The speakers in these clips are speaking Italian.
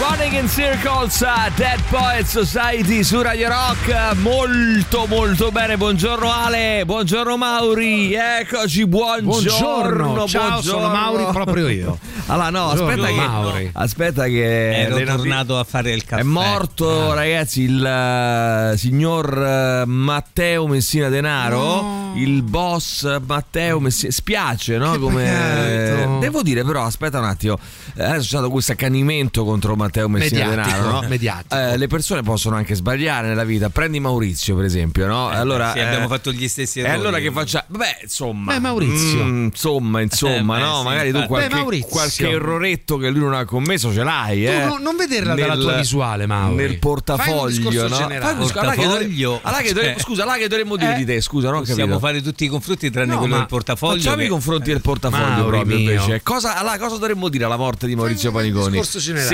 Running in Circles, uh, Dead Poet Society su Radio Rock. Molto, molto bene. Buongiorno Ale, buongiorno Mauri. Eccoci, buongiorno. Buongiorno, ciao, buongiorno. sono Mauri proprio io. Allora, no, aspetta che, Mauri. aspetta che Ero le noti- tornato a fare il caffè. È morto, Ah. ragazzi, il eh, signor eh, Matteo Messina Denaro. Il boss Matteo Messina. Spiace, no? Che Come. Devo dire, però, aspetta un attimo. Eh, Adesso c'è stato questo accanimento contro Matteo Messina Mediatico, Denaro. no? mediatico. Eh, le persone possono anche sbagliare nella vita. Prendi Maurizio, per esempio, no? allora. sì, eh, abbiamo fatto gli stessi E errori. allora che facciamo? Vabbè, insomma. Beh, Maurizio. Mm, insomma, insomma, Eh, beh, no? sì, Magari tu qualche, Beh, qualche erroretto che lui non ha commesso ce l'hai, eh? non- non vederla dalla tua visuale, Mauri. Nel portafoglio, no? generale. Portafoglio, allora che dovre- cioè- scusa, là che dovremmo dire Eh, di te, scusa, non Possiamo capito. fare tutti i confronti tranne No, quello del portafoglio. Facciamo i confronti del portafoglio proprio mio. invece. Cosa, allora, cosa dovremmo dire alla morte di Maurizio Fai Paniconi? discorso generale.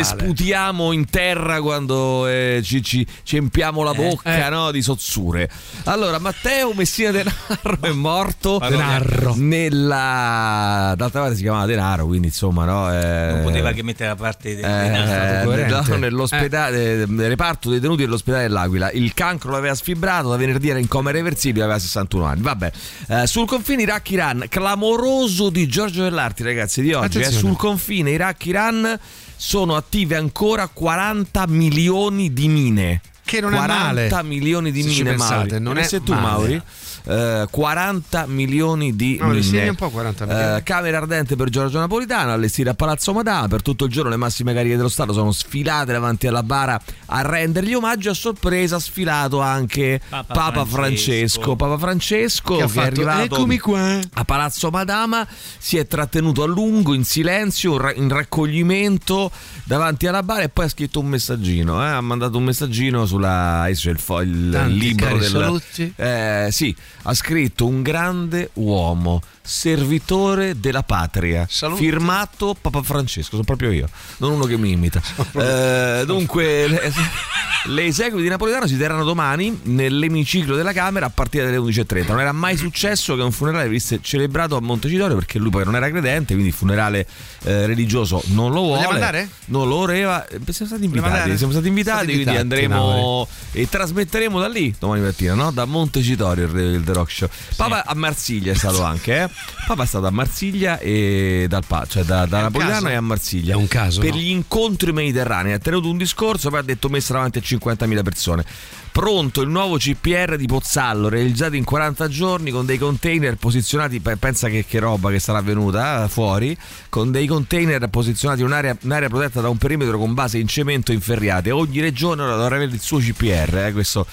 Sputiamo in terra quando eh, ci, ci- ci empiamo la bocca eh. no, di sozzure. Allora, Matteo Messina Denaro è morto Denaro. nella. D'altra parte si chiamava Denaro, quindi insomma, no? eh, Non poteva che mettere la parte del eh, denaro. nell'ospedale, nel reparto dei tenuti dell'ospedale dell'Aquila. Il cancro l'aveva sfibrato, da venerdì era in coma irreversibile, aveva 61 anni. Vabbè, Eh, sul confine Iraq-Iran, clamoroso di Giorgio Dell'Arti, ragazzi, di oggi. eh, sul confine Iraq-Iran sono attive ancora 40 milioni di mine. Che non è 40 male. milioni di Se mine, pensate, Mauri. non Ne è sai tu, male. Mauri? Eh, 40 milioni di Mauri, mine. un po' 40 milioni. Eh, camera ardente per Giorgio Napolitano, allestita a Palazzo Madama. Per tutto il giorno le massime cariche dello Stato sono sfilate davanti alla bara a rendergli omaggio. A sorpresa ha sfilato anche Papa, Papa Francesco. Francesco. Papa Francesco Che che, ha è fatto, arrivato "Eccomi qua". a Palazzo Madama, si è trattenuto a lungo in silenzio, in raccoglimento davanti alla bara e poi ha scritto un messaggino. eh, Ha mandato un messaggino sulla adesso c'è il, fo- il libro del saluti. eh, sì, ha scritto un grande uomo, servitore della patria, Saluti. firmato Papa Francesco, sono proprio io, non uno che mi imita. Eh, dunque, le, le esequie di Napoletano si terranno domani nell'emiciclo della Camera a partire dalle 11.30. Non era mai successo che un funerale venisse celebrato a Montecitorio perché lui poi non era credente, quindi il funerale eh, religioso non lo vuole. Andare? Non lo voleva. Eh, Siamo stati invitati, siamo stati invitati, Stati quindi invitati, andremo e trasmetteremo da lì domani mattina, no? Da Montecitorio il, il The Rock Show. Papa a Marsiglia è stato anche, eh? Papa è stato a Marsiglia e dal pa- cioè da, da Napolitano e a Marsiglia. È un caso, Per no? gli incontri mediterranei ha tenuto un discorso, poi ha detto messa davanti a 50.000 persone. Pronto il nuovo CPR di Pozzallo, realizzato in 40 giorni con dei container posizionati, pe- pensa che, che roba che sarà venuta eh, fuori, con dei container posizionati in un'area, un'area protetta da un perimetro con base in cemento inferriate. Ogni regione ora dovrà avere il suo CPR, eh, questo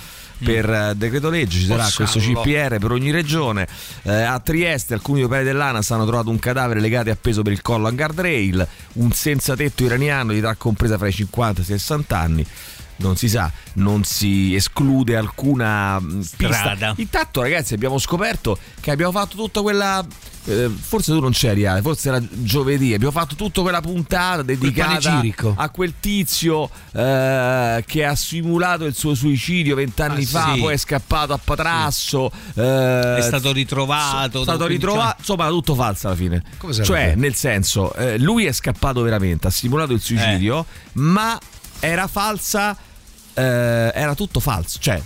per eh, decreto legge ci sarà Pozzallo. questo CPR per ogni regione. Eh, a Trieste alcuni operai dell'ANAS hanno trovato un cadavere legato e appeso per il collo a guardrail, un senza tetto iraniano di età compresa fra i 50 e i 60 anni. Non si sa, non si esclude alcuna pista. Strada. Intanto, ragazzi, abbiamo scoperto che abbiamo fatto tutta quella. eh, forse tu non c'eri, Ale, forse era giovedì. Abbiamo fatto tutta quella puntata dedicata panegirico. a quel tizio eh, che ha simulato il suo suicidio vent'anni Ah, fa, sì. poi è scappato a Patrasso. eh, È stato ritrovato. è stato ritrovato, insomma, tutto falso alla fine. Cioè, nel senso, eh, lui è scappato veramente, ha simulato il suicidio, Eh. ma era falsa. Eh, era tutto falso, cioè,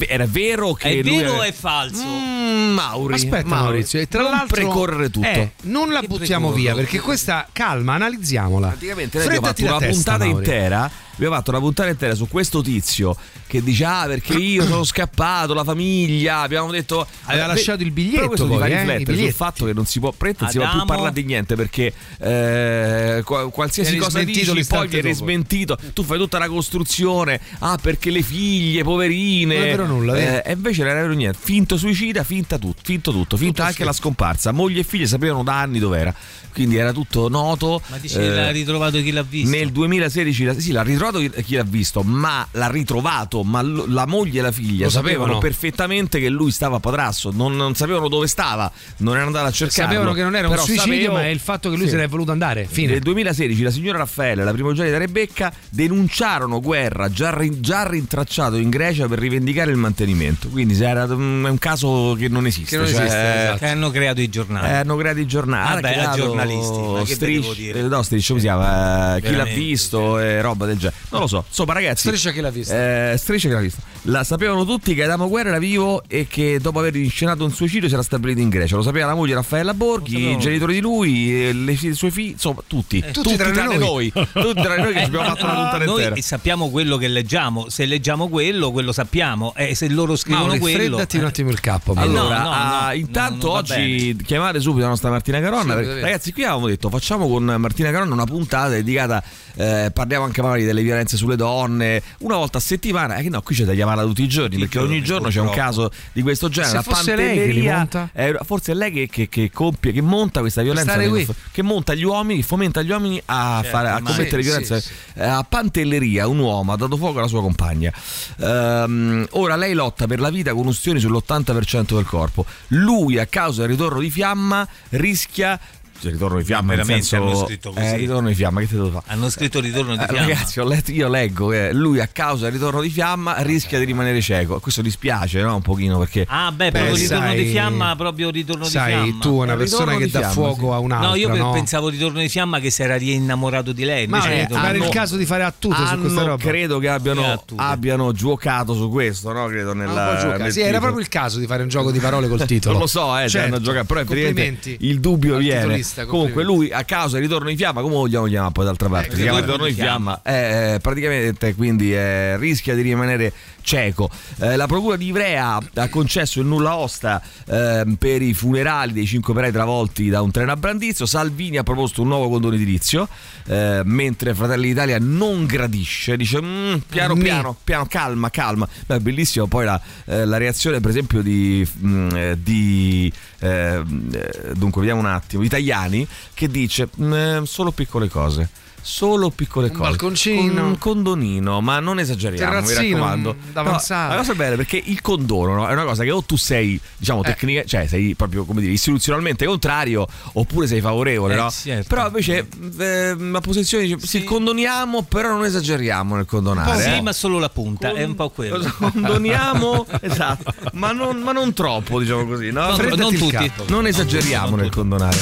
era vero che È lui vero o è falso? Mm, Mauri, Aspetta Mauri, Maurizio, e tra non l'altro precorrere tutto. eh, non la Che buttiamo precorro? via perché questa calma, analizziamola. Praticamente abbiamo Freddati fatto la una testa, puntata Mauri. intera. Abbiamo fatto una puntata intera su questo tizio che dice: Ah, perché io sono scappato, la famiglia. Abbiamo detto. Aveva Eh, lasciato il biglietto Però questo ti poi, fa eh, riflettere sul biglietti. fatto che non si può, praticamente non si può più Adamo. parlare di niente perché eh, qua- qualsiasi cosa dici poi viene dopo. smentito. Tu fai tutta la costruzione. Ah, perché le figlie, poverine. Non è vero nulla, vero? Eh, e invece non era vero niente. Finto suicida, finta tutto, finto tutto, finta anche la scomparsa. Moglie e figlie sapevano da anni dov'era. Quindi era tutto noto. Ma dici Eh, che l'ha ritrovato chi l'ha visto? nel 2016 la- sì, l'ha ritrovato ritrovato chi chi l'ha visto, ma l'ha ritrovato, ma l- la moglie e la figlia Lo sapevano sapevano. perfettamente che lui stava a Patrasso, non, non sapevano dove stava, non erano andati a cercarlo. Sapevano che non era un suicidio, sapevo- ma è il fatto che lui Sì. se ne è voluto andare. Fine. Nel 2016 la signora Raffaele e la primogenita Rebecca denunciarono guerra già, rin- già rintracciato in Grecia per rivendicare il mantenimento. Quindi se era un, è un caso che non esiste. Che non cioè, esiste, esatto. Che hanno creato i giornali. eh, hanno creato i giornali, Vabbè, ha creato a giornalisti, ma che dire? eh, no, Striscia, come si chiama? Eh, chi l'ha visto e roba del genere. Non lo so. Insomma, ragazzi. Striscia chi l'ha visto? Eh, Striscia che l'ha visto. La sapevano tutti che Adamo Guerra era vivo e che dopo aver inscenato un suicidio si era stabilito in Grecia. Lo sapeva la moglie Raffaella Borghi, i genitori di lui, eh, le figlie- i suoi figli, insomma, tutti. tutti tranne noi. Tutti tranne noi che ci abbiamo fatto una puntata Noi intera. sappiamo quello che leggiamo, se leggiamo quello, quello sappiamo, e se loro scrivono Mauro, quello. freddati un eh, attimo il capo. Eh, Mauro. Allora, no, no, ah, no, intanto non va oggi chiamate subito la nostra Martina Caronna. Vero. ragazzi, qui avevamo detto facciamo con Martina Caronna una puntata dedicata. Eh, parliamo anche magari delle violenze sulle donne una volta a settimana. Eh, no, qui c'è da chiamarla tutti i giorni perché ogni giorno c'è un caso di questo genere. Se La fosse lei che li monta? è- forse è lei che, che- che compie, che monta questa violenza, nei che monta gli uomini, fomenta gli uomini a, Certo, fare, a commettere Sì, violenze. sì, Eh, A Pantelleria un uomo ha dato fuoco alla sua compagna. Ehm, ora lei lotta per la vita con ustioni sull'80% del corpo. Lui, a causa del ritorno di fiamma, rischia. Cioè, ritorno di fiamma, Veramente senso. hanno scritto così? Eh, ritorno di fiamma, che te devo fare? Hanno scritto ritorno di Eh, fiamma. ragazzi, ho letto- io leggo che lui a causa del ritorno di fiamma rischia di rimanere cieco. Questo dispiace, no? Un pochino perché. Ah, beh, proprio Beh, ritorno sai- di fiamma, proprio ritorno Sai, di fiamma. tu una Il persona ritorno che dà fiamma, fuoco sì. a un'altra. No, io no? pensavo ritorno di fiamma che si era reinnamorato di lei. Ma eh, ritorno- pare il caso di fare attute su questa roba. credo che abbiano, abbiano giocato su questo, no? Credo nella. nel Sì, era proprio il caso di fare un gioco di parole col titolo. Non lo so, eh, Certo. hanno giocato, però il dubbio viene. Titolista, Comunque lui a causa ritorno di fiamma, come vogliamo chiamare poi d'altra parte? Eh, si chiama ritorno di fiamma, eh, eh, praticamente quindi eh, rischia di rimanere cieco. Eh, la procura di Ivrea ha concesso il nulla osta ehm, per i funerali dei cinque operai travolti da un treno a Brandizzo. Salvini ha proposto un nuovo condono edilizio, eh, mentre Fratelli d'Italia non gradisce, dice "Mm, piano piano, piano, calma, calma. Beh, bellissimo poi la, eh, la reazione, per esempio, di, mm, eh, di eh, eh, dunque, vediamo un attimo, di Tajani che dice "Mm, eh, solo piccole cose. Solo piccole Un cose. balconcino. Un condonino, ma non esageriamo, mi Terrazzino, raccomando. mm, da avanzare. No, la cosa bella è perché il condono no, è una cosa che o tu sei, diciamo, Eh. tecnica, cioè sei proprio come dire, istituzionalmente contrario, oppure sei favorevole, Eh, no? certo. Però invece eh, la posizione dice sì, condoniamo, però non esageriamo nel condonare. Sì, eh. ma solo la punta, è un po' quello. Condoniamo, esatto, ma non, ma non troppo, diciamo così, no? Non il tutti. capo. Non esageriamo nel condonare.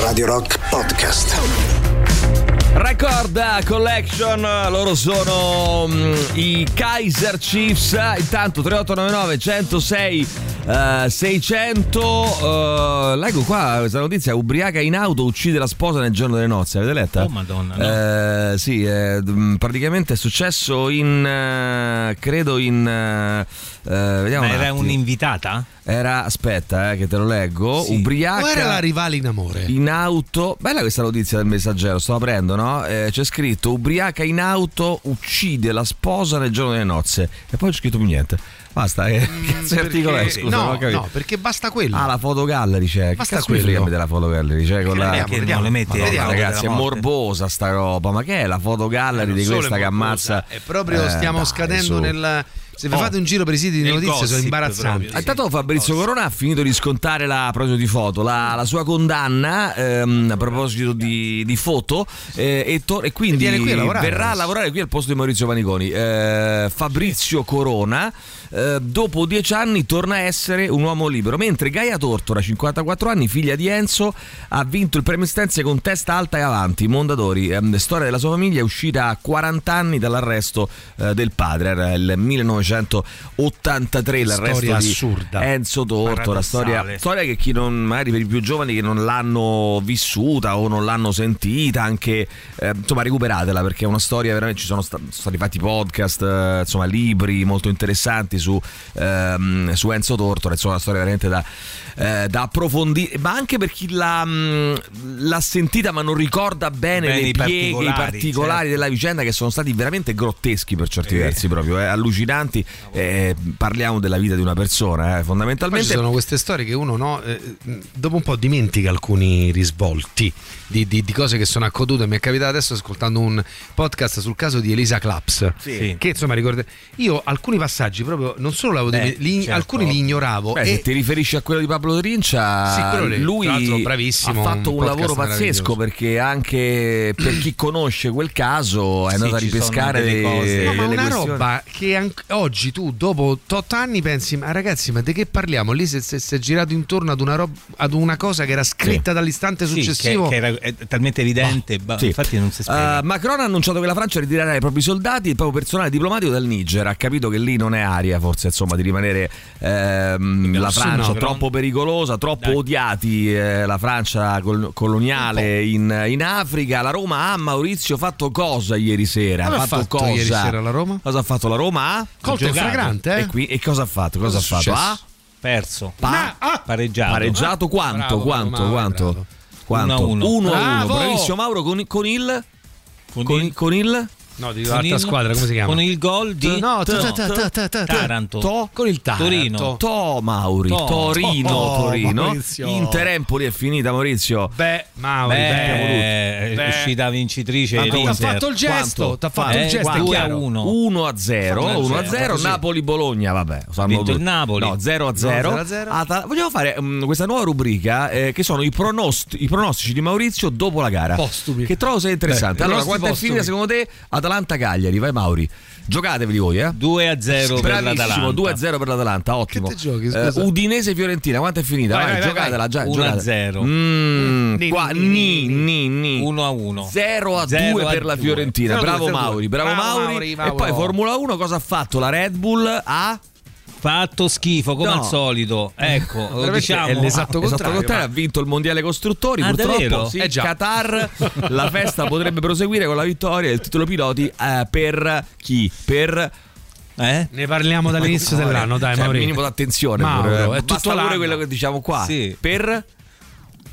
Radio Rock Podcast. Record Collection, loro sono mm, i Kaiser Chiefs. Intanto 3899 106 eh, 600. eh, leggo qua questa notizia: ubriaca in auto uccide la sposa nel giorno delle nozze. Avete letta? Oh, Madonna, no. Eh, sì, eh, praticamente è successo in. eh, credo in. Eh, eh, vediamo Ma un era attimo. un'invitata? Era, aspetta, eh, che te lo leggo. Sì. Ubriaca O era la rivale in amore? in auto. Bella questa notizia del messaggero, sto aprendo, no? Eh, c'è scritto: ubriaca in auto uccide la sposa nel giorno delle nozze. E poi c'è scritto più niente. Basta, che cazzo di articolo è? Perché- Scusa, no, no, perché basta quello. Ah, la fotogallery c'è. Basta che cazzo mi quello. frega della fotogallery? C'è con la. Vediamo, Ma vediamo, le metti Madonna, vediamo. ragazzi, è morbosa sta roba. Ma che è la fotogallery Non di questa che ammazza? È proprio Eh, stiamo dai, scadendo su. nel. Se vi Oh, fate un giro per i siti di nel notizie sono gossip imbarazzanti. proprio, Intanto Fabrizio Corona ha finito di scontare la, proposito di foto, la, la sua condanna ehm, a proposito di, di foto eh, e, to- e quindi Viene qui a lavorare verrà a lavorare qui al posto di Maurizio Paniconi. Eh, Fabrizio Corona eh, dopo dieci anni torna a essere un uomo libero, mentre Gaia Tortora, 54 anni, figlia di Enzo, ha vinto il premio Stenze con testa alta e avanti. Mondadori, ehm, storia della sua famiglia, è uscita a 40 anni dall'arresto eh, del padre, era il 1983 l'arresto Storia di assurda. Enzo Torto, la storia, storia che chi non, magari per i più giovani che non l'hanno vissuta o non l'hanno sentita, anche eh, insomma recuperatela perché è una storia veramente, ci sono stati fatti podcast, eh, insomma libri molto interessanti su ehm, su Enzo Tortora, insomma, una storia veramente da, eh, da approfondire, ma anche per chi l'ha, mh, l'ha sentita ma non ricorda bene, Bene le i pieghe, i particolari, particolari certo. della vicenda che sono stati veramente grotteschi per certi versi, proprio eh, allucinanti. Eh, parliamo della vita di una persona, eh, Poi ci fondamentalmente. sono queste storie che uno no, eh, dopo un po' dimentica alcuni risvolti di, di- di cose che sono accadute. Mi è capitato adesso ascoltando un podcast sul caso di Elisa Claps. Sì. Che insomma ricorda. Io alcuni passaggi proprio non solo l'avevo Beh, dime- li- certo. alcuni li ignoravo. Beh, e se ti riferisci a quello di Pablo Trincia, Sì, lui ha fatto un un, lavoro pazzesco perché anche per chi conosce quel caso è Sì, andato a ci sono ripescare delle cose. No, ma una questioni. roba che anche oggi tu, dopo 8 anni, pensi: Ma ragazzi, ma di che parliamo? Lì si si- si è girato intorno ad una, roba, ad una cosa che era scritta dall'istante Sì, successivo. che, che era è talmente evidente, Sì. infatti non si spiega. Uh, Macron ha annunciato che la Francia ritirerà i propri soldati e il proprio personale diplomatico dal Niger. Ha capito che lì non è aria, forse, insomma, di rimanere ehm, la Sì, Francia no. troppo pericolosa, troppo Dai. odiati. eh, la Francia col- coloniale in, in Africa. La Roma ha Maurizio fatto cosa ieri sera? Cosa ha fatto, fatto cosa? ieri sera la Roma? Cosa ha fatto la Roma? Ha Colto giocato. fragrante, eh? E, qui- e cosa ha fatto? Cosa, Cosa ha fatto? Ha Perso. pa- pareggiato. pareggiato quanto? Bravo, quanto? Quanto? bravo. Quanto? 1-1. 1-1. Bravo! Bravissimo Mauro con, con il Con, con, il, con il No, di con un'altra il- squadra, come si chiama? Con il gol di No, Taranto. To- con il Taranto. Torino. To Mauri, To. Torino, To, Torino. Inter Empoli è finita Maurizio. Beh, Mauri, Beh, beh. è uscita vincitrice Ma l'Inter. fatto il gesto, Quanto? t'ha fatto il gesto, è Quanto? 2 a chiaro. 1. 1 a 0, 1 a 1 a 0, 0, così. Napoli-Bologna, vabbè. sanno vinto il. Napoli. No, 0 a 0. 0 a 0. Ata- vogliamo fare mm, questa nuova rubrica eh, che sono i, pronost- i pronostici di Maurizio dopo la gara. Postumi. Che trovo sia interessante. Beh, allora, quanto è finita secondo te Atalanta-Cagliari? Vai Mauri. Giocatevi voi, eh? 2 a 0 per l'Atalanta. 2 a 0 per l'Atalanta, ottimo. Che giochi, Eh, scusa? Udinese Fiorentina, quanto è finita? Vai, Vai, vai, vai, giocatela già. 1 a giocate. 0. Mm, Ni, qua- ni, ni, ni, ni, ni. 1 a 1. 0 a 0 2 a per la 2. Fiorentina. 0 a 2, Bravo 0 a 2. Mauri, bravo Mauri. E poi Formula 1 cosa ha fatto? La Red Bull ha Fatto schifo come No. al solito. Ecco, lo diciamo. è l'esatto Esatto contrario, contrario, ma- ha vinto il mondiale costruttori. Ah, purtroppo sì, Eh già. Qatar la festa potrebbe proseguire con la vittoria del titolo piloti eh, per chi? Per Eh? Ne parliamo dall'inizio dell'anno, dai, cioè, un Mauri. minimo d'attenzione. Mauro, pure, eh. è tutto Basta pure quello che diciamo qua. Sì. Per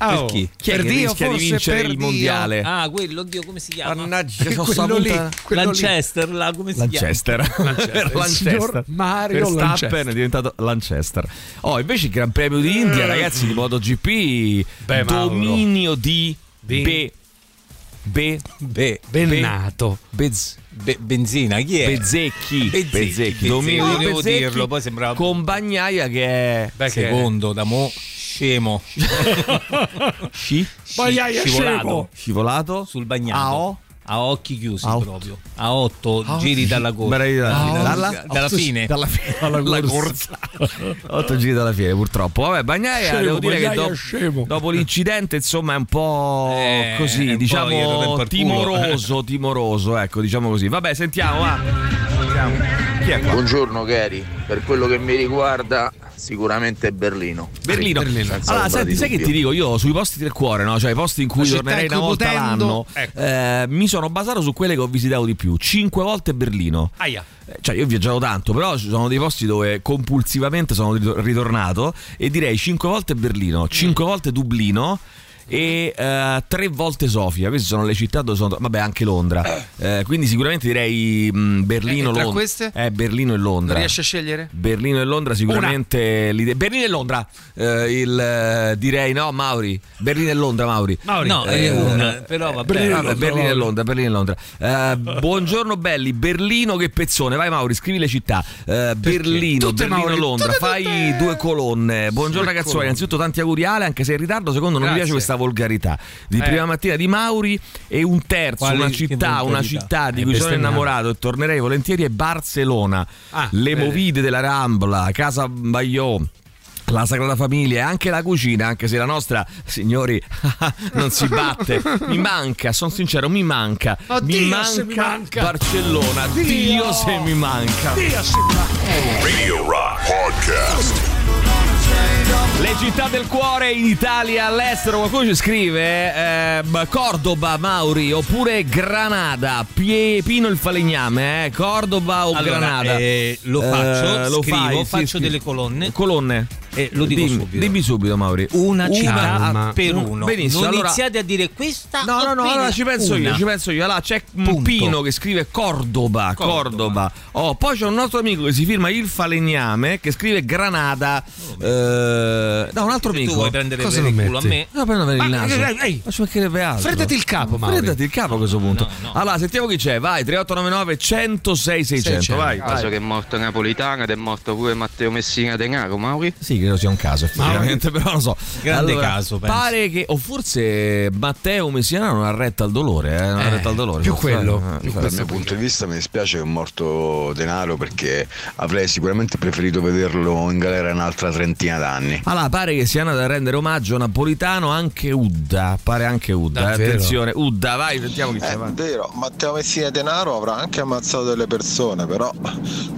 oh, per chi? chi per che Dio, rischia di forse vincere per il Dio. mondiale? Ah, quello, oddio, come si chiama? Mannaggia, Che so quello lì, quello lì. Lanchester, là, come si Lanchester. Lanchester. Il signor Mario Verstappen Lanchester. è diventato Lanchester. Oh, invece il Gran Premio di India, ragazzi, di MotoGP, Beh, dominio di Di- Be Be Be- Bennato. Bez- be- benzina, chi è? Bezzecchi, Bezzecchi, Bezzecchi, dominio di Bezzecchi dirlo, poi sembrava con Bagnaia che è Beh, che- secondo da mo scemo sci- Bagnaia scivolato scivolato sul bagnato. A O A occhi chiusi A otto. proprio. A 8 A giri otto. dalla corsa. Dalla, dalla- dalla fine. dalla fine Alla la corsa. corsa 8 giri dalla fine purtroppo vabbè Bagnaia Scemo, devo dire Bagnaia che do- è scemo. dopo l'incidente insomma è un po' Eh, così diciamo timoroso timoroso ecco diciamo così vabbè sentiamo va Sentiamo. chi è qua? Buongiorno Gary, per quello che mi riguarda sicuramente Berlino. Berlino. Berlino. Allora, senti, sai che dubbio. ti dico? Io sui posti del cuore, no? Cioè i posti in cui La tornerei una volta potendo- l'anno, ecco. eh, mi sono basato su quelle che ho visitato di più. Cinque volte Berlino. Aia. Eh, Cioè, io ho viaggiato tanto, però ci sono dei posti dove compulsivamente sono ritor- ritornato e direi cinque volte Berlino, cinque volte Dublino. E eh, tre volte Sofia, queste sono le città dove sono. Vabbè, anche Londra. Eh, quindi sicuramente direi mh, Berlino, Eh, e tra Londra. queste? Eh, Berlino e Londra. Non riesci a scegliere? Berlino e Londra sicuramente l'idea- Berlino e Londra eh, il, eh, direi no Mauri Berlino e Londra Mauri Mauri. No, Eh, una, però vabbè. Berlino. Vabbè, Berlino e Londra, Berlino e Londra. Buongiorno belli, Berlino che pezzone. Vai Mauri, scrivi le città. Berlino, Tutte, Berlino Mauri, Londra. tutte, Fai tutte. due colonne. Buongiorno ragazzuoli, innanzitutto tanti auguri Ale, anche se in ritardo, secondo non mi piace questa volgarità. Di Eh. prima mattina di Mauri e un terzo, Quale- una città, una città di Eh, cui sono innamorato e tornerei volentieri è Barcellona. Ah, Le bene. movide della Rambla, Casa Bagliò. La Sagrada Famiglia e anche la cucina, anche se la nostra, signori, non si batte. Mi manca, sono sincero, mi manca. Oddio, mi manca, se mi manca. Barcellona. Dio se mi manca. Radio Rock Podcast. Le città del cuore in Italia, all'estero, qualcuno ci scrive ehm, Cordoba, Mauri, oppure Granada, Pie- Pino il falegname, eh, Cordoba o Allora, Granada? eh, lo faccio, lo scrivo, fai, sì, faccio scrivi. delle colonne Colonne. E lo dico dimmi, subito. Dimmi subito, Mauri. Una città Calma. per Un- uno. benissimo, non allora- iniziate a dire questa. No, no, no, allora ci penso una. io, ci penso io. Allora c'è un Punto. Pino che scrive Cordoba, Cordoba. Cordoba. Oh, poi c'è un nostro amico che si firma il falegname che scrive Granada. Eh, no, un altro Se amico. tu vuoi prendere Cosa per il lo culo a metti? me. No, per non avere il naso. ehi, ehi. Ma ci mancherebbe altro. Freddati il capo, Mauri. Freddati il capo a questo punto. no, no. Allora, sentiamo chi c'è. Vai, 3899 106 600. 600. Vai, caso che è morto Napolitano ed è morto pure Matteo Messina Denaro, Mauri? Sì, credo sia un caso, effettivamente, però non lo so. Grande caso, penso. Pare che, o forse Matteo Messina non ha retta al dolore, eh, non ha Eh, retta al dolore. più Forse- quello, eh, più Dal mio punto di vista mi dispiace che è morto Denaro perché avrei sicuramente preferito vederlo in galera un'altra trentina d'anni. Allora, pare che sia andato a rendere omaggio napolitano anche Udda. Pare anche Udda. eh? Attenzione, Udda, vai, sentiamo chi c'è. È vai. vero, Matteo Messina Denaro avrà anche ammazzato delle persone, però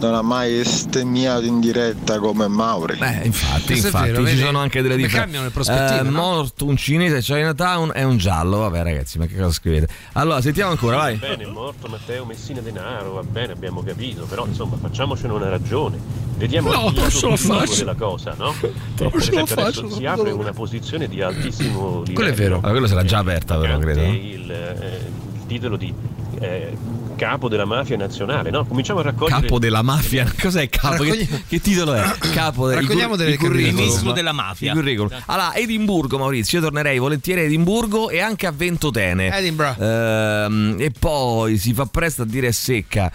non ha mai stemmiato in diretta come Mauri. Beh, infatti, È infatti vero, ci vedi? sono anche delle differenze. cambiano le prospettive, Eh, no? Morto un cinese Chinatown è un giallo. Vabbè, ragazzi, ma che cosa scrivete? Allora, sentiamo ancora, vai. Bene, è morto Matteo Messina Denaro, va bene, abbiamo capito, però insomma facciamocene una ragione. Vediamo No, il facile. della cosa, no? Eh, Troppo per esempio adesso si apre dolore. una posizione di altissimo livello. Quello è vero. Allora, quello sarà già aperta, però, credo. Il, eh, il titolo di eh, capo della mafia nazionale, no? Cominciamo a raccogliere... Capo della mafia, cos'è capo? Che, Raccogli- che titolo è? Capo del Raccogliamo delle curriculum. Ministro della mafia. I curriculum. Allora, Edimburgo, Maurizio, io tornerei volentieri a Edimburgo e anche a Ventotene. Edinburgh. Ehm, e poi si fa presto a dire secca.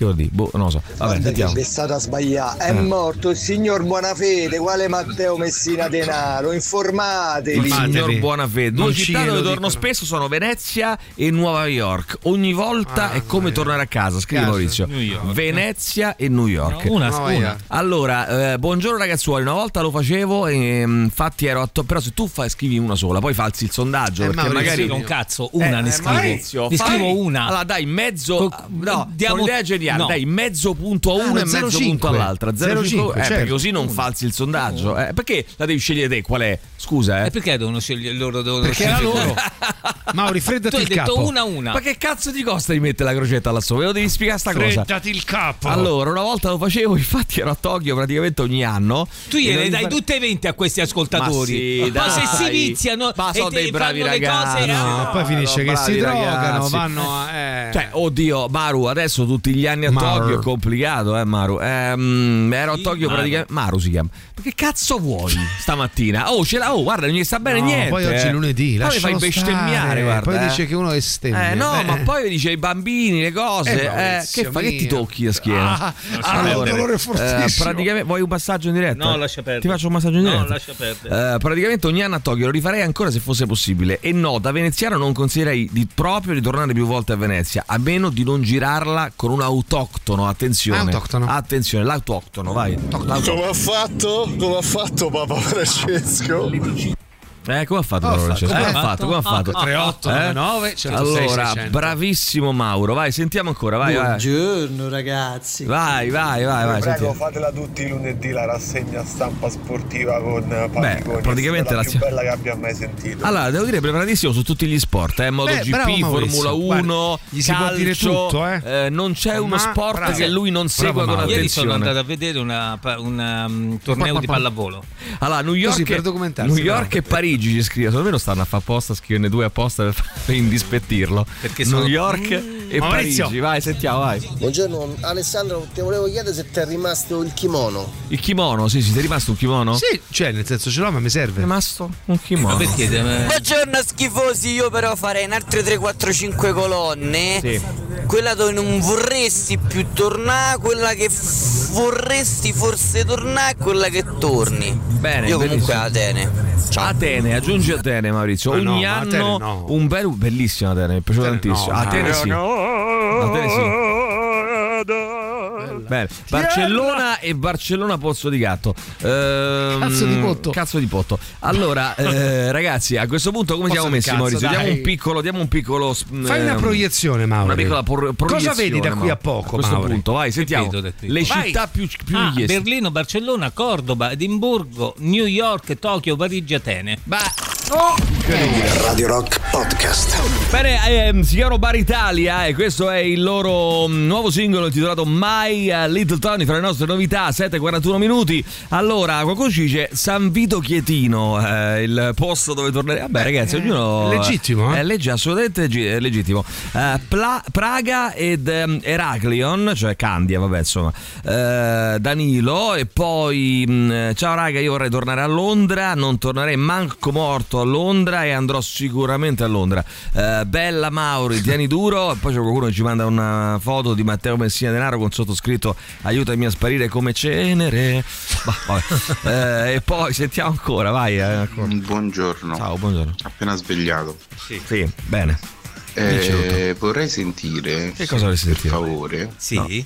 Che vuol dire? Boh, non lo so. Vabbè, sentiamo. È stata sbagliata. È Eh. morto il signor Buonafede, quale Matteo Messina Denaro. Informatevi. Il signor Buonafede. Due città ci dove torno dicono. spesso sono Venezia e Nuova York. Ogni volta Ah, è come tornare a casa, scrive Casa. Maurizio. New York. Venezia e New York. No, una, No, una. via. Allora, eh, buongiorno ragazzuoli, una volta lo facevo e mm, infatti ero a to- però se tu fai, scrivi una sola, poi falsi il sondaggio Eh, perché Maurizio, magari un cazzo, una Eh, ne eh, scrivo. Maurizio, ne fai- scrivo una. Allora dai mezzo Co- no, diamo- diamo geniale, no. dai mezzo punto a Ah, uno no, e mezzo 0,5. punto all'altra, 0,5 0,5, eh, certo. perché così non falsi il sondaggio. Eh, perché la devi scegliere te qual è? Scusa, E eh. perché devono scegliere loro? Devono Perché era scegliere loro. Mauri, Tu freddati hai il detto capo. una a una. Ma che cazzo ti costa di mettere la crocetta là sopra? Ve lo devi spiegare sta cosa. Freddati il capo. Allora, una volta lo facevo, infatti ero a Tokyo praticamente ogni anno. Tu E gliene dai fare- tutte e 20 a questi ascoltatori. Ma sì, Poi dai. se si viziano Ma e sono dei bravi fanno le ragazzi. cose, No, eh, poi finisce che si drogano, vanno a... eh. Cioè, oddio, Maru, adesso tutti gli anni a Maru. Tokyo è complicato, eh, Maru. Ehm, ero a Tokyo Maru. praticamente. Maru si chiama. Ma che cazzo vuoi stamattina? Oh, ce l'ha, oh, guarda, non gli sta bene No, niente. poi oggi è eh. lunedì, Poi fai bestemmiare, stare. guarda. Poi eh. dice che uno è stemmia. Eh, no, Eh. ma poi dice i bambini, le cose. Eh, Eh, che fa? Che ti tocchi la schiena? Ah, ah, un dolore fortissimo. praticamente, vuoi un passaggio in diretta? No, lascia perdere. Ti faccio un massaggio in diretta? No, lascia perdere. Eh, praticamente ogni anno a Tokyo lo rifarei ancora se fosse possibile. E no, da veneziano non consiglierei di proprio di tornare più volte a Venezia, a meno di non girarla con un autoctono. Attenzione. Autoctono. Attenzione, l'autoctono, vai. Come ha fatto? Come ha fatto Papa Francesco? Eh, come ha fatto? Come fatto? Francesco? Come ha Eh, fatto? Come ha fatto? 3899 106 Allora, 600. bravissimo Mauro, vai, sentiamo ancora, vai, vai. Buongiorno ragazzi. Vai, vai, vai, vai. Prego, sentiamo. fatela tutti i lunedì la rassegna stampa sportiva con Paniconi. praticamente è la la più bella che abbia mai sentito. Allora, devo dire preparatissimo su tutti gli sport, eh, MotoGP. Formula 1, Guarda, gli si può calcio, dire tutto, eh. non c'è uno Ma sport bravo. che lui non segua Bravo con Mauro. Ieri sono attenzione. andato a vedere una, una, um, torneo Pa- di pa- pallavolo. Allora, New York, Così, per documentarsi, New York e Parigi ci scrive, secondo me lo stanno a fare apposta, scriverne due apposta per, per indispettirlo. Perché New sono- York e Maurizio. Parigi, vai, sentiamo, vai. Buongiorno Alessandro, ti volevo chiedere se ti è rimasto il kimono. Il kimono, sì, sì, ti è rimasto un kimono? Sì, cioè nel senso ce l'ho ma mi È serve. rimasto un kimono. Ma perché? eh, Buongiorno schifosi, io però farei in altre 3, 4, 5 colonne. Sì. Quella dove non vorresti più tornare, quella che vorresti forse tornare e quella che torni. Bene, Io comunque. Atene. Ciao. Atene, aggiungi Atene Maurizio. Ma no, Ogni ma anno Atene no. un bel bellissimo Atene, mi è piaciuto Atene tantissimo. no, Atene no. Sì. Bene. Barcellona e Barcellona Pozzo di Gatto. Ehm, Cazzo di potto. Cazzo di potto. Allora, eh, ragazzi, a questo punto come Pozzo siamo messi, cazzo, Maurizio? Diamo un piccolo, diamo un piccolo. mm, Fai una ehm, proiezione, Mauro. Una piccola por- proiezione. Cosa vedi da qui a poco, A questo Mauro? punto, vai, sentiamo. vedo? Le Vai. città più, più Ah, richieste. Berlino, Barcellona, Cordoba, Edimburgo, New York, Tokyo, Parigi, Atene. Radio Rock Podcast. Bene, ehm, si chiamano Bar Italia e questo è il loro mm, nuovo singolo intitolato My eh, Little Tony fra le nostre novità, 7.41 minuti. Allora, qualcuno ci dice San Vito Chietino, eh, il posto dove tornare. Vabbè, ragazzi, ognuno. è legittimo, eh? È legge- assolutamente è legittimo. Eh, Pla- Praga ed ehm, Eraclion, cioè Candia, vabbè, insomma. Eh, Danilo e poi mh, ciao raga, io vorrei tornare a Londra, non tornerei manco morto a Londra e andrò sicuramente a Londra. Eh, bella Mauri, tieni duro. E poi c'è qualcuno che ci manda una foto di Matteo Messina Denaro con sottoscritto aiutami a sparire come cenere. Bah. Eh, e poi sentiamo ancora, vai. eh, ancora. Buongiorno. Ciao, buongiorno. Appena svegliato. Sì, bene. Dici Eh, vorrei sentire, Che cosa vorresti per sentire? favore, Sì.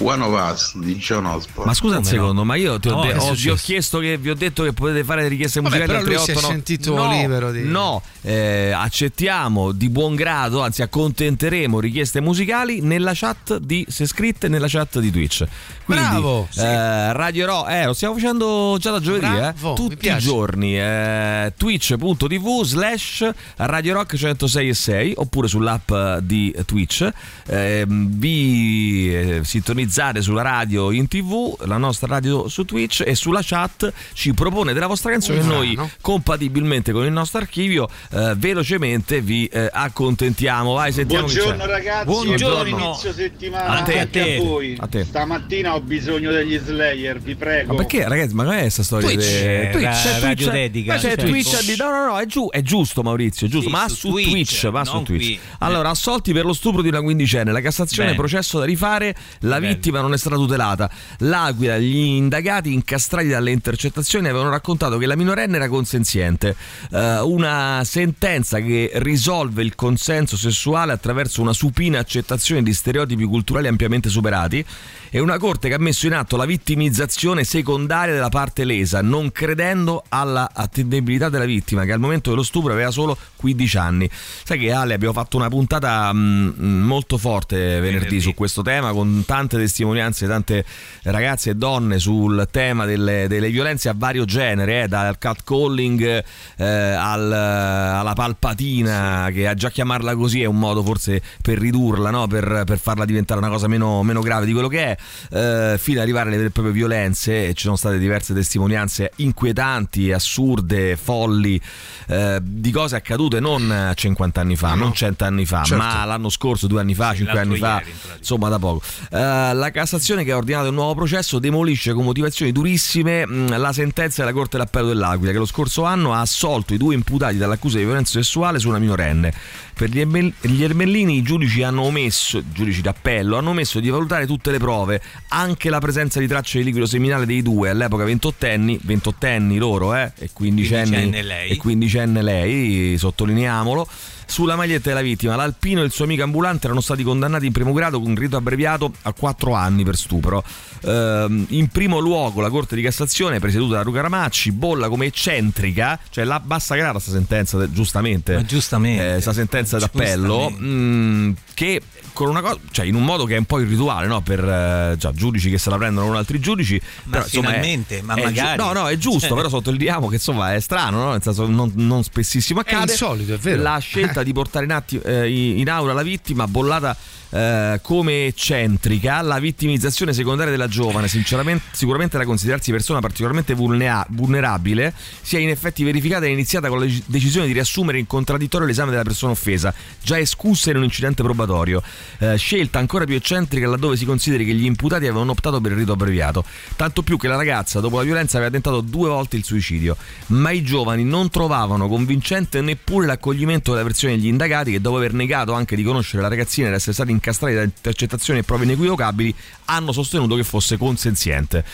One of Us di John Osborne. Ma scusa un Come no? secondo, ma io ti ho, No, de- è ho- vi ho chiesto che vi ho detto che potete fare le richieste Vabbè, musicali però al lui si è 389. sentito no, libero di- No, eh, accettiamo di buon grado, anzi accontenteremo richieste musicali nella chat di se scritte nella chat di Twitch. Quindi, Bravo, sì. eh, Radio Ro, eh, lo stiamo facendo già da giovedì, eh, Bravo, mi tutti i giorni. Eh, Twitch.tv slash Radio Rock 106 e 6 oppure sull'app di Twitch. Eh, vi eh, sintonizzate sulla radio in tv, la nostra radio su Twitch e sulla chat ci propone della vostra canzone e Un noi compatibilmente con il nostro archivio eh, velocemente vi eh, accontentiamo. Vai, sentiamo Buongiorno ragazzi, Buongiorno. buon inizio settimana A te, anche a te. a voi. A te. Stamattina ho bisogno degli Slayer, vi prego. Ma perché ragazzi, ma è questa storia? Twitch, de- eh, ra- c'è radio dedica, ma c'è certo. Twitch di- no, no, no, è, giu- è giusto Maurizio, è giusto, Sì, ma su Twitch, Twitch, va su Twitch. qui. Allora, assolti per lo stupro di una quindicenne, la Cassazione, Bene. processo da rifare, la Bene. Vittima non è stata tutelata. L'Aquila, gli indagati incastrati dalle intercettazioni avevano raccontato che la minorenne era consenziente. Eh, una sentenza che risolve il consenso sessuale attraverso una supina accettazione di stereotipi culturali ampiamente superati e una corte che ha messo in atto la vittimizzazione secondaria della parte lesa, non credendo alla attendibilità della vittima, che al momento dello stupro aveva solo 15 anni. Sai che Ale abbiamo fatto una puntata mh, mh, molto forte venerdì, Venerdì. su questo tema, con tante testimonianze, tante ragazze e donne sul tema delle, delle violenze a vario genere, eh, dal catcalling eh, al- alla palpatina, che a già chiamarla così è un modo forse per ridurla, no? per, per farla diventare una cosa meno, meno grave di quello che è, eh, fino ad arrivare alle vere e proprie violenze. Ci sono state diverse testimonianze inquietanti, assurde, folli, eh, di cose accadute non 50 anni fa, non 100 anni fa, Certo. ma l'anno scorso, due anni fa, Sì, cinque l'altro anni fa, in insomma da poco. Eh, la Cassazione che ha ordinato il nuovo processo demolisce con motivazioni durissime mh, la sentenza della Corte d'Appello dell'Aquila che lo scorso anno ha assolto i due imputati dall'accusa di violenza sessuale su una minorenne. Per gli, Ermel- gli Ermellini i giudici hanno omesso, giudici d'appello, hanno omesso di valutare tutte le prove, anche la presenza di tracce di liquido seminale dei due, all'epoca ventottenni, ventottenni loro, eh, e quindicenni, Quindicenne lei. e quindicenne lei, sottolineiamolo. Sulla maglietta della vittima, l'Alpino e il suo amico ambulante erano stati condannati in primo grado con rito abbreviato a 4 anni per stupro. Ehm, in primo luogo la Corte di Cassazione, presieduta da Luca Ramacci, bolla come eccentrica, cioè la bassa grada sta sentenza, giustamente, Ma giustamente. eh, sta sentenza d'appello, mh, che con una cosa, cioè in un modo che è un po' irrituale, no? Per eh, già, giudici che se la prendono con altri giudici. Ma però, insomma, è- finalmente, ma è magari. giu- no, no, è giusto, Cioè. però sottolineiamo che insomma è strano, no? Nel senso non, non spessissimo È accade. insolito, è vero. La scelta di portare in, atti- eh, in aula la vittima bollata eh, come eccentrica, la vittimizzazione secondaria della giovane, sicuramente da considerarsi persona particolarmente vulnea- vulnerabile, si è in effetti verificata e iniziata con la dec- decisione di riassumere in contraddittorio l'esame della persona offesa, già escussa in un incidente probatorio, Eh, scelta ancora più eccentrica laddove si consideri che gli imputati avevano optato per il rito abbreviato, tanto più che la ragazza dopo la violenza aveva tentato due volte il suicidio, ma i giovani non trovavano convincente neppure l'accoglimento della versione degli indagati che dopo aver negato anche di conoscere la ragazzina ed essere stati incastrati da intercettazioni e prove inequivocabili hanno sostenuto che fosse consenziente.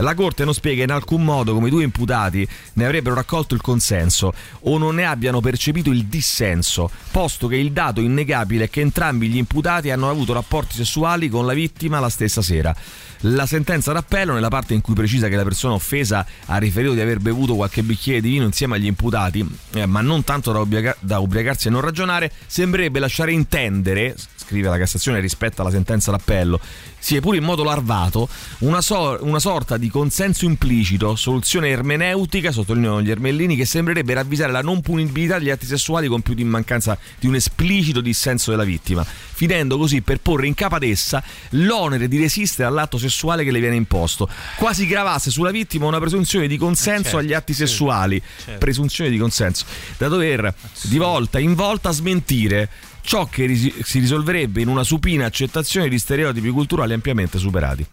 La Corte non spiega in alcun modo come i due imputati ne avrebbero raccolto il consenso o non ne abbiano percepito il dissenso, posto che il dato innegabile è che entrambi gli imputati hanno avuto rapporti sessuali con la vittima la stessa sera. La sentenza d'appello, nella parte in cui precisa che la persona offesa ha riferito di aver bevuto qualche bicchiere di vino insieme agli imputati, eh, ma non tanto da, ubriaca- da ubriacarsi e non ragionare, sembrerebbe lasciare intendere, scrive la Cassazione rispetto alla sentenza d'appello, sia pure in modo larvato, una, so- una sorta di consenso implicito, soluzione ermeneutica, sottolineano gli ermellini, che sembrerebbe ravvisare la non punibilità degli atti sessuali compiuti in mancanza di un esplicito dissenso della vittima, finendo così per porre in capo ad essa l'onere di resistere all'atto sessuale che le viene imposto, quasi gravasse sulla vittima una presunzione di consenso certo, agli atti sì. sessuali, Certo. presunzione di consenso, da dover di volta in volta smentire ciò che risi- si risolverebbe in una supina accettazione di stereotipi culturali ampiamente superati.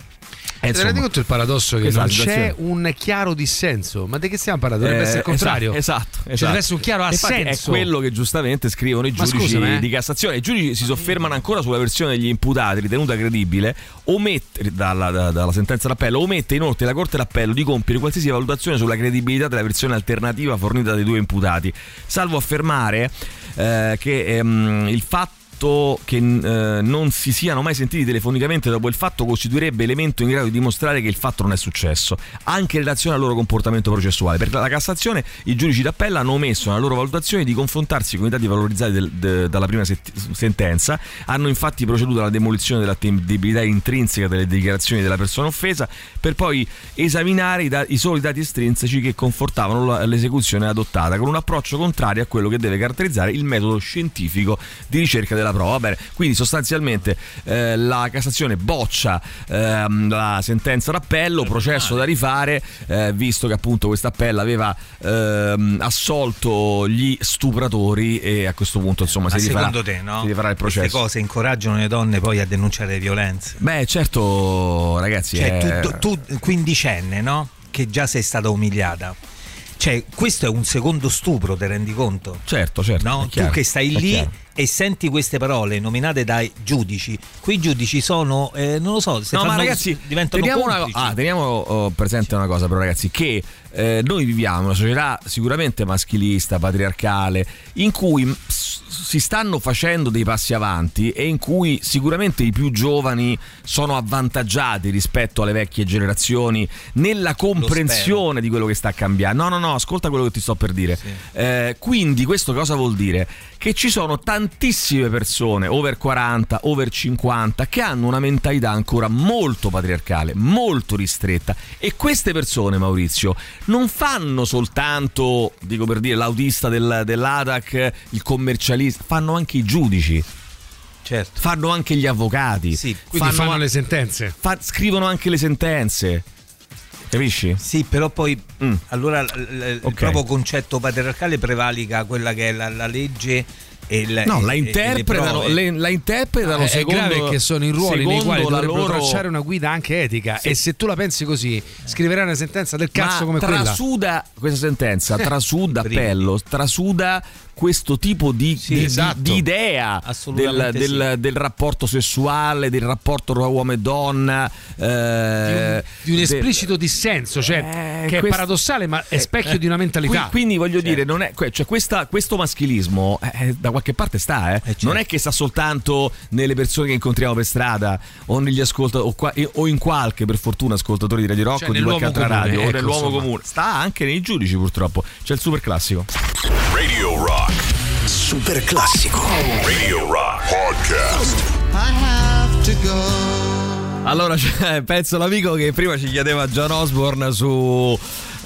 E Ti rendi conto il paradosso che questa non c'è un chiaro dissenso? Ma di che stiamo parlando? Dovrebbe Eh, essere il contrario. Esatto, esatto. Cioè, esatto. deve essere un chiaro Infatti assenso. È quello che giustamente scrivono i giudici scusami, eh. di Cassazione. I giudici si soffermano ancora sulla versione degli imputati ritenuta credibile, omette, dalla, da- dalla sentenza d'appello, omette inoltre la Corte d'Appello di compiere qualsiasi valutazione sulla credibilità della versione alternativa fornita dai due imputati, salvo affermare eh, che ehm, il fatto che eh, non si siano mai sentiti telefonicamente dopo il fatto costituirebbe elemento in grado di dimostrare che il fatto non è successo, anche in relazione al loro comportamento processuale. Per la Cassazione i giudici d'appello hanno omesso nella loro valutazione di confrontarsi con i dati valorizzati del- de- dalla prima set- sentenza, hanno infatti proceduto alla demolizione dell'attendibilità intrinseca delle dichiarazioni della persona offesa per poi esaminare i, da- i soli dati estrinseci che confortavano la- l'esecuzione adottata, con un approccio contrario a quello che deve caratterizzare il metodo scientifico di ricerca della prova. Va bene, quindi sostanzialmente eh, la Cassazione boccia ehm, la sentenza d'appello, processo da rifare, eh, visto che appunto questa appella aveva ehm, assolto gli stupratori e a questo punto insomma Ma si rifarà, secondo te, no? si rifarà il Queste processo. cose incoraggiano le donne poi a denunciare le violenze. Beh, certo, ragazzi, Cioè, è- tu, tu quindicenne, no? Che già sei stata umiliata. Cioè, questo è un secondo stupro, te rendi conto? Certo, certo. No? tu che stai lì chiaro. E senti queste parole nominate dai giudici, quei giudici sono, eh, non lo so, se No, ma fanno- ragazzi, diventano teniamo, una, ah, teniamo oh, presente una cosa, però, ragazzi, che eh, noi viviamo una società sicuramente maschilista, patriarcale, in cui si stanno facendo dei passi avanti e in cui sicuramente i più giovani sono avvantaggiati rispetto alle vecchie generazioni nella comprensione di quello che sta cambiando. No, no, no, ascolta quello che ti sto per dire. Eh, quindi questo cosa vuol dire? Che ci sono tantissime persone over 40, over 50 che hanno una mentalità ancora molto patriarcale, molto ristretta e queste persone, Maurizio, non fanno soltanto, dico per dire, l'autista del- dell'ADAC, il commercialista, fanno anche i giudici. Certo. Fanno anche gli avvocati. Quindi fanno le sentenze. fa- scrivono anche le sentenze. Capisci? Sì, però poi Mm. allora l- l- il Ok. proprio concetto patriarcale prevalica quella che è la, la legge e il, No, la le interpretano, le- la interpretano Eh, secondo è grave che sono i ruoli nei quali la dovrebbero loro tracciare una guida anche etica. E se tu la pensi così scriverai una sentenza del cazzo Ma come quella. trasuda questa sentenza, Eh, trasuda appello, trasuda questo tipo di, di- di- esatto. di idea del, Assolutamente del- del rapporto sessuale, del rapporto tra uomo e donna, eh, di un del- esplicito dissenso, cioè che è questo- paradossale ma è specchio di una mentalità. Qui- quindi voglio dire, non è, cioè questa- questo maschilismo eh, da qualche parte sta, eh. certo. non è che sta soltanto nelle persone che incontriamo per strada o negli ascolta o, qua- o in qualche, per fortuna, ascoltatori di Radio Rock Cioè, o di qualche nell'uomo altra comune, radio o ecco, nell'uomo insomma. comune. Sta anche nei giudici, purtroppo. C'è il super classico. Radio Rock. Super classico. Radio Rock Podcast. Allora c'è pezzo l'amico che prima ci chiedeva John Osborne su.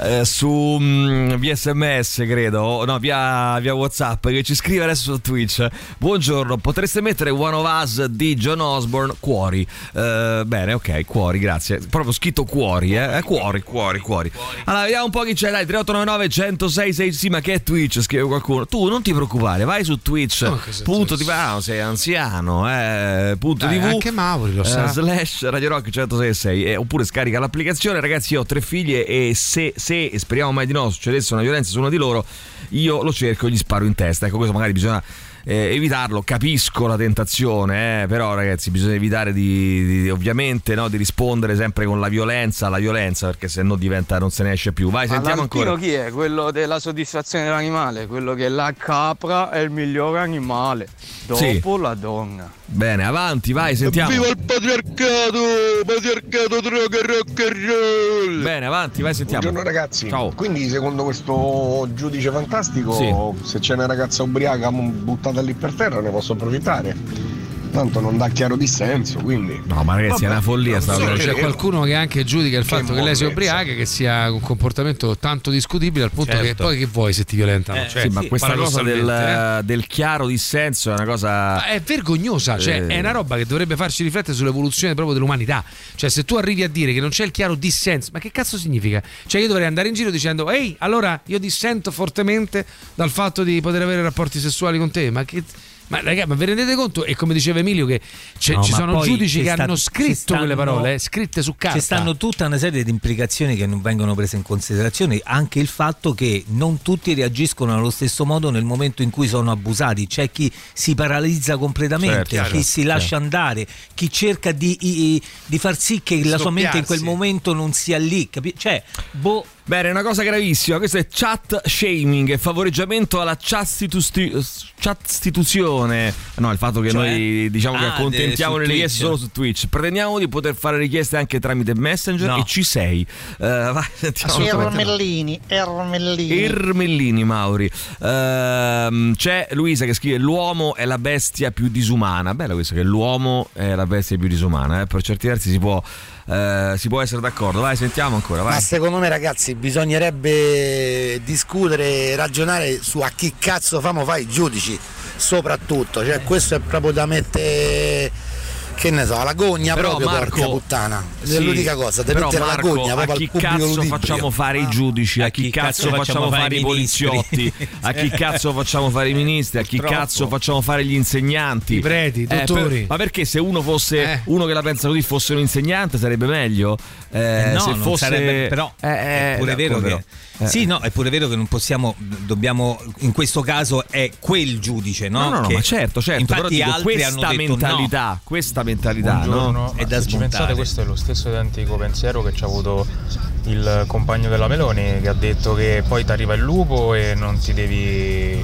Eh, su mm, via sms credo no via, via whatsapp che ci scrive adesso su twitch. Buongiorno potreste mettere One of Us di John Osborne? Cuori. Eh, bene ok cuori grazie. Proprio scritto cuori eh, Eh, cuori cuori cuori. Allora vediamo un po' chi c'è dai 3899 106 6 sì ma che è twitch? Scrive qualcuno. Tu non ti preoccupare vai su twitch. Oh, punto di ah, sei anziano eh, punto Dai, tv anche Mauri lo sa. eh, slash Radio Rock 106 eh, oppure scarica l'applicazione. Ragazzi io ho tre figlie e se, se e speriamo mai di no succedesse una violenza su una di loro io lo cerco e gli sparo in testa. Ecco questo magari bisogna eh, evitarlo. Capisco la tentazione, eh, però ragazzi bisogna evitare di, di- ovviamente no, di rispondere sempre con la violenza alla violenza perché se no diventa non se ne esce più. Vai, Ma sentiamo ancora. chi è? Quello della soddisfazione dell'animale, quello che la capra è il migliore animale, dopo Sì. la donna. Bene, avanti, vai, sentiamo. Viva il patriarcato! Patriarcato droga rock and roll! Bene, avanti, vai, sentiamo. Buongiorno ragazzi, Ciao. quindi secondo questo giudice fantastico se c'è una ragazza ubriaca m- lì per terra ne posso approfittare. Tanto non dà chiaro dissenso, quindi... No, ma ragazzi, è una follia sta Sì, cosa. c'è qualcuno che anche giudica il fatto che lei sia monnezza. ubriaca che sia un comportamento tanto discutibile al punto che Certo. poi che vuoi se ti violentano cioè, sì, ma questa cosa del, eh. del chiaro dissenso è una cosa. Ma è vergognosa, cioè Eh. è una roba che dovrebbe farci riflettere sull'evoluzione proprio dell'umanità. Cioè, se tu arrivi a dire che non c'è il chiaro dissenso, ma che cazzo significa? Cioè, io dovrei andare in giro dicendo, ehi, allora io dissento fortemente dal fatto di poter avere rapporti sessuali con te, ma che. Ma ragazzi, ma vi rendete conto? E come diceva Emilio, che No, ci sono giudici ci che sta- hanno scritto stanno- quelle parole, eh, scritte su carta. Ci stanno tutta una serie di implicazioni che non vengono prese in considerazione, anche il fatto che non tutti reagiscono allo stesso modo nel momento in cui sono abusati, c'è chi si paralizza completamente, Certo, chi si lascia certo. andare, chi cerca di, di far sì che la sua mente in quel momento non sia lì, capi- cioè, boh, Bene, una cosa gravissima, questo è chat shaming e favoreggiamento alla chastituzione. No, il fatto che Cioè? noi diciamo che Ah, accontentiamo de- le richieste Twitch. solo su Twitch. Pretendiamo di poter fare richieste anche tramite Messenger No. e ci sei. Eh, vai. Ermellini, Ermellini. Ermellini Mauri. Ehm, c'è Luisa che scrive: L'uomo è la bestia più disumana. Bella questa che l'uomo è la bestia più disumana. eh. Per certi versi si può, eh, si può essere d'accordo. Vai, sentiamo ancora. Vai. Ma secondo me ragazzi bisognerebbe discutere, ragionare su a chi cazzo famo fare i giudici, soprattutto, cioè questo è proprio da mettere, che ne so, la gogna Però, proprio, Marco, porca puttana. Sì, è l'unica cosa, però, mettere Marco, la gogna a proprio chi al pubblico cazzo ludibrio. facciamo fare i giudici? A chi cazzo facciamo fare i poliziotti? A chi cazzo facciamo fare i ministri? A chi cazzo facciamo fare gli insegnanti? I preti, i Eh, dottori. ma perché se uno fosse Eh. uno che la pensa così fosse un insegnante sarebbe meglio? Eh, no, se non fosse sarebbe, però Eh, eh, è pure no, vero che? Eh. sì, no, è pure vero che non possiamo dobbiamo in questo caso è quel giudice, no? No, no, no, certo, certo, però Infatti dico, altri questa hanno detto mentalità, questa mentalità, Buongiorno, no? È da se pensate questo è lo stesso identico pensiero che ci ha avuto il compagno della Meloni che ha detto che poi ti arriva il lupo e non ti devi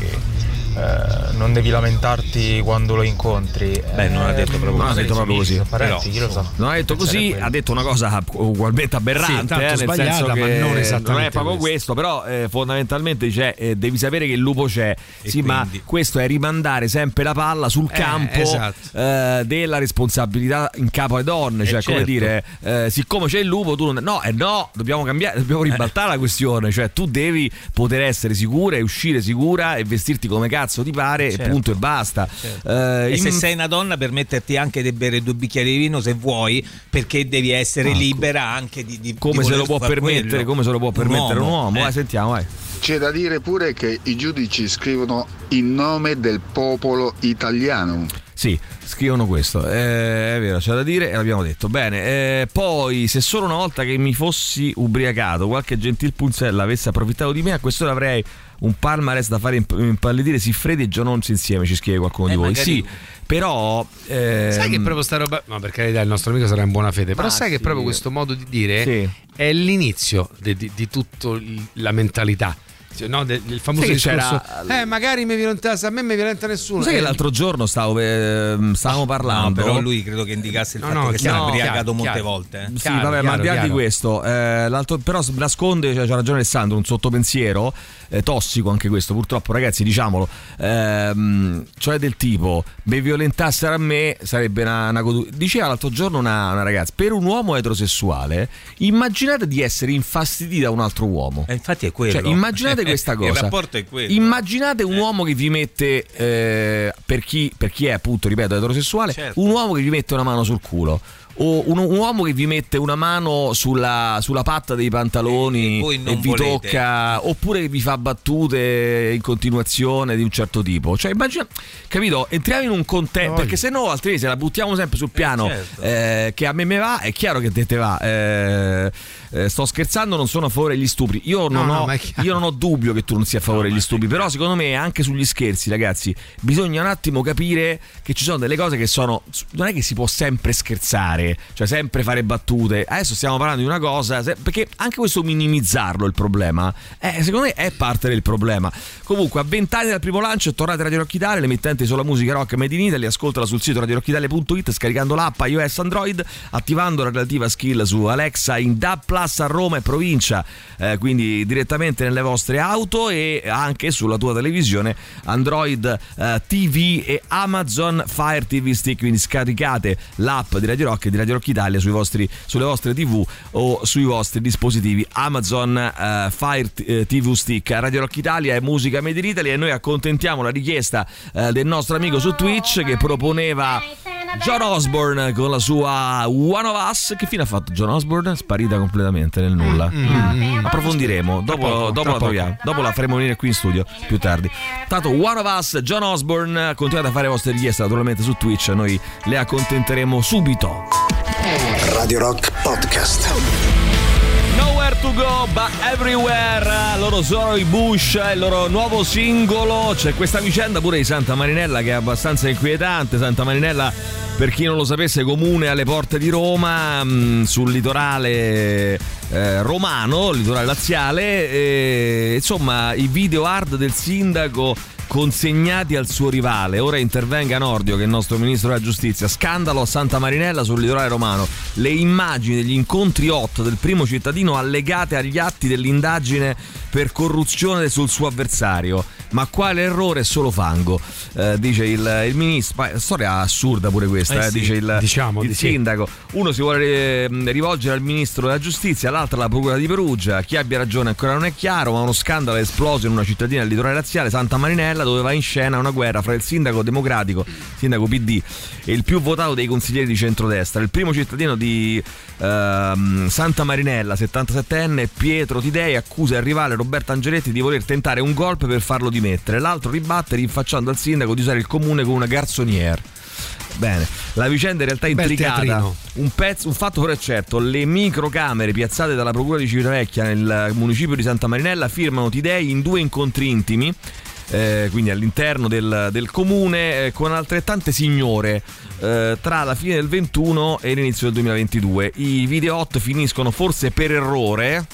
eh, non devi lamentarti quando lo incontri Beh, non ha detto proprio Non ha così. detto proprio così. Parenti, lo sa Non ha detto Pensare così, ha detto una cosa ugualmente aberrante, Sì, eh, nel senso ma che non esattamente è proprio questo, però eh, fondamentalmente dice, eh, devi sapere che il lupo c'è. sì, ma quindi? questo è rimandare sempre la palla sul Eh, campo esatto. eh, della responsabilità in capo alle donne, Eh, cioè come certo. dire, eh, siccome c'è il lupo tu non... No, eh, no, dobbiamo cambiare, dobbiamo ribaltare la questione, cioè tu devi poter essere sicura e uscire sicura e vestirti come cazzo ti pare Certo. e punto e basta. Eh, E se in- sei una donna permetterti anche di bere due bicchieri di vino se vuoi, perché devi essere libera anche di, di come di se lo può permettere, quello. come se lo può permettere un uomo. eh. Vai, sentiamo, vai. C'è da dire pure che i giudici scrivono in nome del popolo italiano. Sì, scrivono questo, eh, è vero, c'è da dire e l'abbiamo detto. Bene, eh, poi se solo una volta che mi fossi ubriacato qualche gentil punzella avesse approfittato di me, a quest'ora avrei un palmarès da fare imp- impallidire Siffredi e John Holmes insieme, ci scrive qualcuno di Eh, voi. magari- Sì, però... ehm, Sai che proprio sta roba. No, per carità, il nostro amico sarà in buona fede. Però Ma sai che sì. proprio questo modo di dire Sì. è l'inizio di, di, di tutta la mentalità. Cioè, no, del, del famoso che discorso. c'era- Eh, magari mi violentasse, a me mi violenta nessuno. Sai che Eh, l'altro giorno stavo, ehm, stavamo No, parlando... però lui credo che indicasse il No, fatto no, che chiaro, sta ubriacato molte chiaro. volte. eh. Sì, Chiaro, vabbè, ma chiaro, al di là di questo, eh, l'altro- però nasconde, cioè, c'ha ragione Alessandro, un sottopensiero eh, tossico anche questo, purtroppo ragazzi diciamolo, ehm, cioè del tipo, me violentassero a me sarebbe una, una Diceva l'altro giorno una, una ragazza, per un uomo eterosessuale, immaginate di essere infastiditi da un altro uomo. E infatti è quello. Cioè, immaginate questa Il cosa. rapporto è quello. Immaginate un uomo che vi mette, eh, per, chi, per chi è appunto, ripeto, eterosessuale, Certo. un uomo che vi mette una mano sul culo. o un, un uomo che vi mette una mano sulla, sulla patta dei pantaloni E- e e, vi volete. tocca, oppure che vi fa battute in continuazione di un certo tipo. Cioè, immagina, capito? Entriamo in un contesto, perché se no, altrimenti se la buttiamo sempre sul piano certo. eh, che a me me va, è chiaro che te te va. Eh, eh, sto scherzando, non sono a favore degli stupri. Io non, No, ho, io non ho dubbio che tu non sia a favore degli stupri, però secondo me anche sugli scherzi, ragazzi, bisogna un attimo capire che ci sono delle cose che sono... Non è che si può sempre scherzare, cioè sempre fare battute. Adesso stiamo parlando di una cosa, perché anche questo minimizzarlo il problema, eh, secondo me è parte del problema. Comunque, a vent'anni dal primo lancio è tornata Radio Rock Italia, l'emittente sulla musica rock made in Italy, ascoltala sul sito radiorocchitalia.it scaricando l'app iOS Android, attivando la relativa skill su Alexa in DAB Plus a Roma e provincia, eh, quindi direttamente nelle vostre auto e anche sulla tua televisione Android eh, TV e Amazon Fire TV Stick, quindi scaricate l'app di Radio Rock e di Radio Rock Italia vostri, sulle vostre TV o sui vostri dispositivi Amazon eh, Fire eh, TV Stick. Radio Rock Italia è musica made in Italy e noi accontentiamo la richiesta eh, del nostro amico su Twitch che proponeva John Osborne con la sua One of Us. Che fine ha fatto John Osborne? Sparita completamente nel nulla. Mm. Approfondiremo. Dopo, poco, dopo la troviamo. Dopo la faremo venire qui in studio più tardi. Tanto One of Us, John Osborne. Continuate a fare le vostre richieste naturalmente su Twitch. Noi le accontenteremo subito. Radio Rock Podcast. Nowhere to go but everywhere. Loro sono i Bush, il loro nuovo singolo. C'è questa vicenda pure di Santa Marinella che è abbastanza inquietante. Santa Marinella, per chi non lo sapesse, comune alle porte di Roma, mh, sul litorale eh, romano, litorale laziale. E, insomma, i video hard del sindaco consegnati al suo rivale. Ora intervenga Nordio, che è il nostro ministro della giustizia. Scandalo a Santa Marinella sul litorale romano. Le immagini degli incontri hot del primo cittadino allegate agli atti dell'indagine per corruzione sul suo avversario. Ma quale errore è solo fango? Eh, dice il, il ministro. Ma, storia assurda pure questa, Eh eh, sì, dice il, diciamo il di sì. sindaco. Uno si vuole eh, rivolgere al ministro della giustizia, l'altro alla procura di Perugia. Chi abbia ragione ancora non è chiaro, ma uno scandalo è esploso in una cittadina del litorale laziale, Santa Marinella, dove va in scena una guerra fra il sindaco democratico, sindaco PD, e il più votato dei consiglieri di centrodestra. Il primo cittadino di ehm, Santa Marinella, 77enne, Pietro Tidei, accusa il rivale Roberto Angeletti di voler tentare un golpe per farlo dimettere. L'altro ribatte rinfacciando al sindaco di usare il comune come una garçonniere. Bene, la vicenda in realtà è intricata. Un, pezzo, un fatto però è certo: le microcamere piazzate dalla Procura di Civitavecchia nel municipio di Santa Marinella firmano Tidei in due incontri intimi. Eh, quindi all'interno del, del comune eh, con altrettante signore eh, tra la fine del 21 e l'inizio del 2022 i video hot finiscono forse per errore?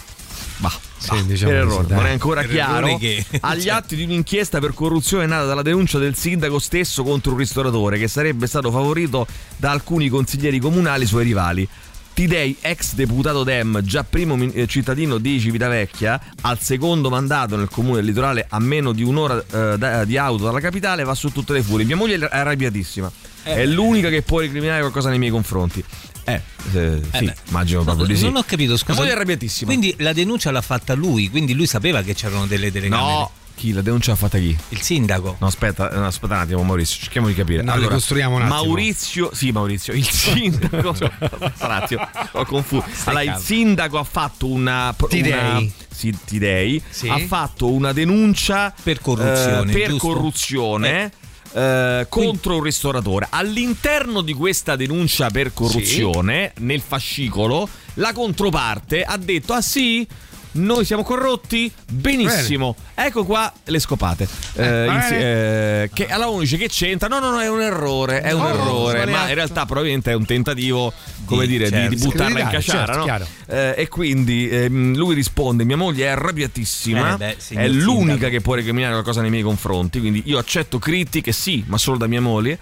Bah, bah, diciamo per errore, non è ancora chiaro. che- agli atti di un'inchiesta per corruzione nata dalla denuncia del sindaco stesso contro un ristoratore che sarebbe stato favorito da alcuni consiglieri comunali suoi rivali. Tidei, ex deputato Dem, già primo eh, cittadino di Civitavecchia, al secondo mandato nel comune del litorale a meno di un'ora eh, da- di auto dalla capitale, va su tutte le furie. Mia moglie è arrabbiatissima. È l'unica che può recriminare qualcosa nei miei confronti. Eh, eh, sì, beh. immagino proprio di sì. Non ho capito, scusa. Moglie è arrabbiatissima. Quindi la denuncia l'ha fatta lui, quindi lui sapeva che c'erano delle telecamere. No, chi la denuncia ha fatta chi? Il sindaco. No, aspetta, no, aspetta un attimo, Maurizio, cerchiamo di capire. No, ricostruiamo un attimo. Maurizio, sì, Maurizio, il sindaco. aspetta un attimo, ho confuso. Allora, il sindaco ha fatto una. Tidei. una- sì, Tidei. Sì. Ha fatto una denuncia Per corruzione, eh, per giusto? corruzione. eh, contro un ristoratore all'interno di questa denuncia per corruzione nel fascicolo la controparte ha detto ah sì noi siamo corrotti? Benissimo. Ecco qua le scopate. Eh, bene. eh, che uno dice che c'entra? No, no, no, è un errore. È un Oh, errore. Ma in realtà, probabilmente è un tentativo, come Di- dire, di- di, certo. buttarla in cacciara. certo, no? Eh, e quindi ehm, lui risponde: Mia moglie è arrabbiatissima. Eh beh, signor è l'unica sindaco. che può recriminare qualcosa nei miei confronti. Quindi io accetto critiche, sì, ma solo da mia moglie.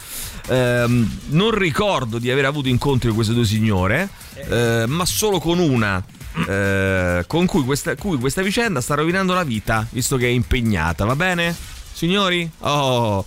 Ehm, non ricordo di aver avuto incontri con queste due signore, eh, ma solo con una. eh, con cui questa, cui questa vicenda sta rovinando la vita, visto che è impegnata, va bene? Signori? Oh,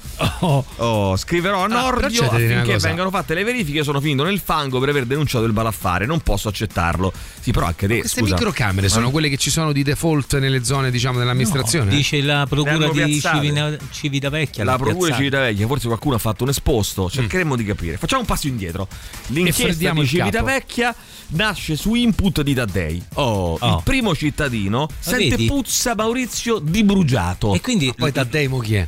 oh, scriverò a però Nordio una affinché vengano fatte le verifiche. Sono finito nel fango per aver denunciato il balaffare. Non posso accettarlo. Sì, però anche te. Queste scusa. microcamere sono Ma- quelle che ci sono di default nelle zone, diciamo, dell'amministrazione? Dice la procura di. Civina- Civitavecchia. La procura di. Civitavecchia, forse qualcuno ha fatto un esposto. Cercheremo di capire. Facciamo un passo indietro. L'inchiesta di. Civitavecchia nasce su input di Taddei. Oh, Oh. il primo cittadino sente vedi? puzza Maurizio di bruciato. E quindi Poi Taddei mo chi è?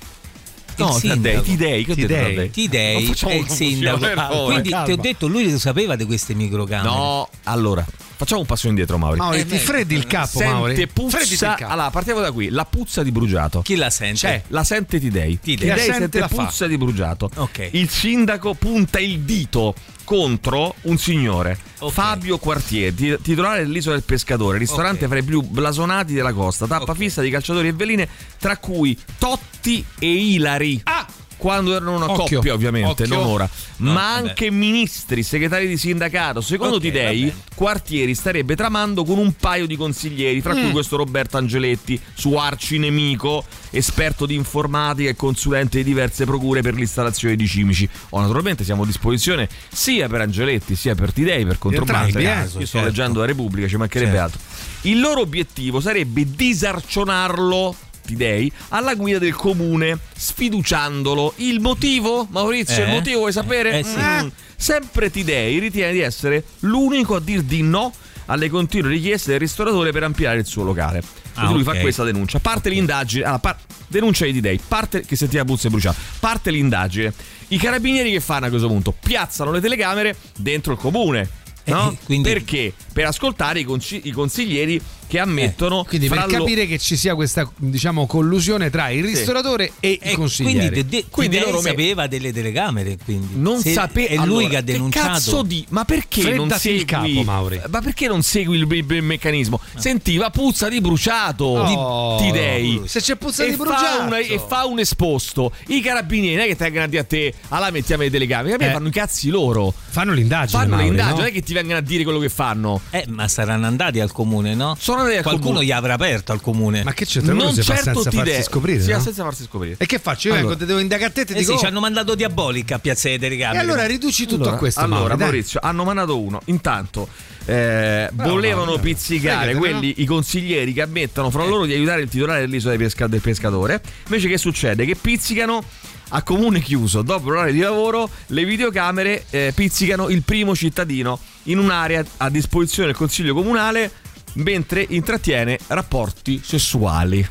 No. Tidei, Tidei. Tidei facciamo è il sindaco. Quindi ti ho detto, lui lo sapeva di queste microcamere. No, allora, facciamo un passo indietro, Mauri. Mauri, Eh, ti freddi il capo, Mauri? Sente il puzza. capo. Allora, partiamo da qui. La puzza di bruciato. Chi la sente? C'è, la sente Tidei. Tidei. La Tidei sente, sente la fa. puzza di bruciato. Ok. Il sindaco punta il dito contro un signore, Ok. Fabio Quartieri, ti- titolare dell'Isola del Pescatore, ristorante Ok. fra i più blasonati della costa, tappa Ok. fissa di calciatori e veline, tra cui Totti e Ilari. Ah! Quando erano una Occhio. coppia, ovviamente, Occhio. non ora, No, ma vabbè. anche ministri, segretari di sindacato. Secondo Ok, Tidei. Quartieri starebbe tramando con un paio di consiglieri, fra Mm. cui questo Roberto Angeletti, suo arcinemico, esperto di informatica e consulente di diverse procure per l'installazione di cimici. O naturalmente siamo a disposizione sia per Angeletti sia per Tidei per controbattere. Eh? Io sto Certo. leggendo la Repubblica, ci mancherebbe Certo. altro. Il loro obiettivo sarebbe disarcionarlo. Tidei alla guida del comune sfiduciandolo il motivo Maurizio il Eh? motivo vuoi sapere Eh, sì. Mm. sempre Tidei ritiene di essere l'unico a dir di no alle continue richieste del ristoratore per ampliare il suo locale Ah, lui ok. fa questa denuncia parte l'indagine allora, par- denuncia di Tidei parte che sentiva puzza e bruciata parte l'indagine i carabinieri che fanno a questo punto piazzano le telecamere dentro il comune no? Eh, quindi- perché per ascoltare i, conci- i consiglieri che ammettono Eh, Quindi per lo- capire che ci sia questa, diciamo, collusione tra il ristoratore e i E consiglieri. quindi, de- de- Quindi Tidei loro sapeva delle telecamere, quindi. non Se- sapeva È lui che ha denunciato. cazzo di ma perché non segui il capo, Mauri. ma perché non segui il, il- il meccanismo sentiva puzza di bruciato Oh, ti dei se c'è puzza e di fa bruciato. una- e fa un esposto i carabinieri non è che tengono a dire a te allora mettiamo le telecamere Eh. fanno i cazzi loro Fanno l'indagine. fanno Mauri, l'indagine no? non è che ti vengono a dire quello che fanno Eh, ma saranno andati al comune, no? sono andati al Qualcuno comune. gli avrà aperto al comune. Ma che c'è? Non certo senza ti farsi dei scoprire. sì, no? senza farsi scoprire E che faccio? Io Allora. vengo, te devo indagare a te e ti Eh dico. sì, ci hanno mandato diabolica a Piazza E Telecamere. allora riduci tutto allora, a questo. allora dai. Maurizio hanno mandato uno intanto eh, volevano pizzicare quelli i consiglieri che ammettono fra loro di aiutare il titolare dell'isola dei pesca- del pescatore invece che succede che pizzicano a comune chiuso dopo l'orario di lavoro le videocamere eh, pizzicano il primo cittadino in un'area a disposizione del consiglio comunale mentre intrattiene rapporti sessuali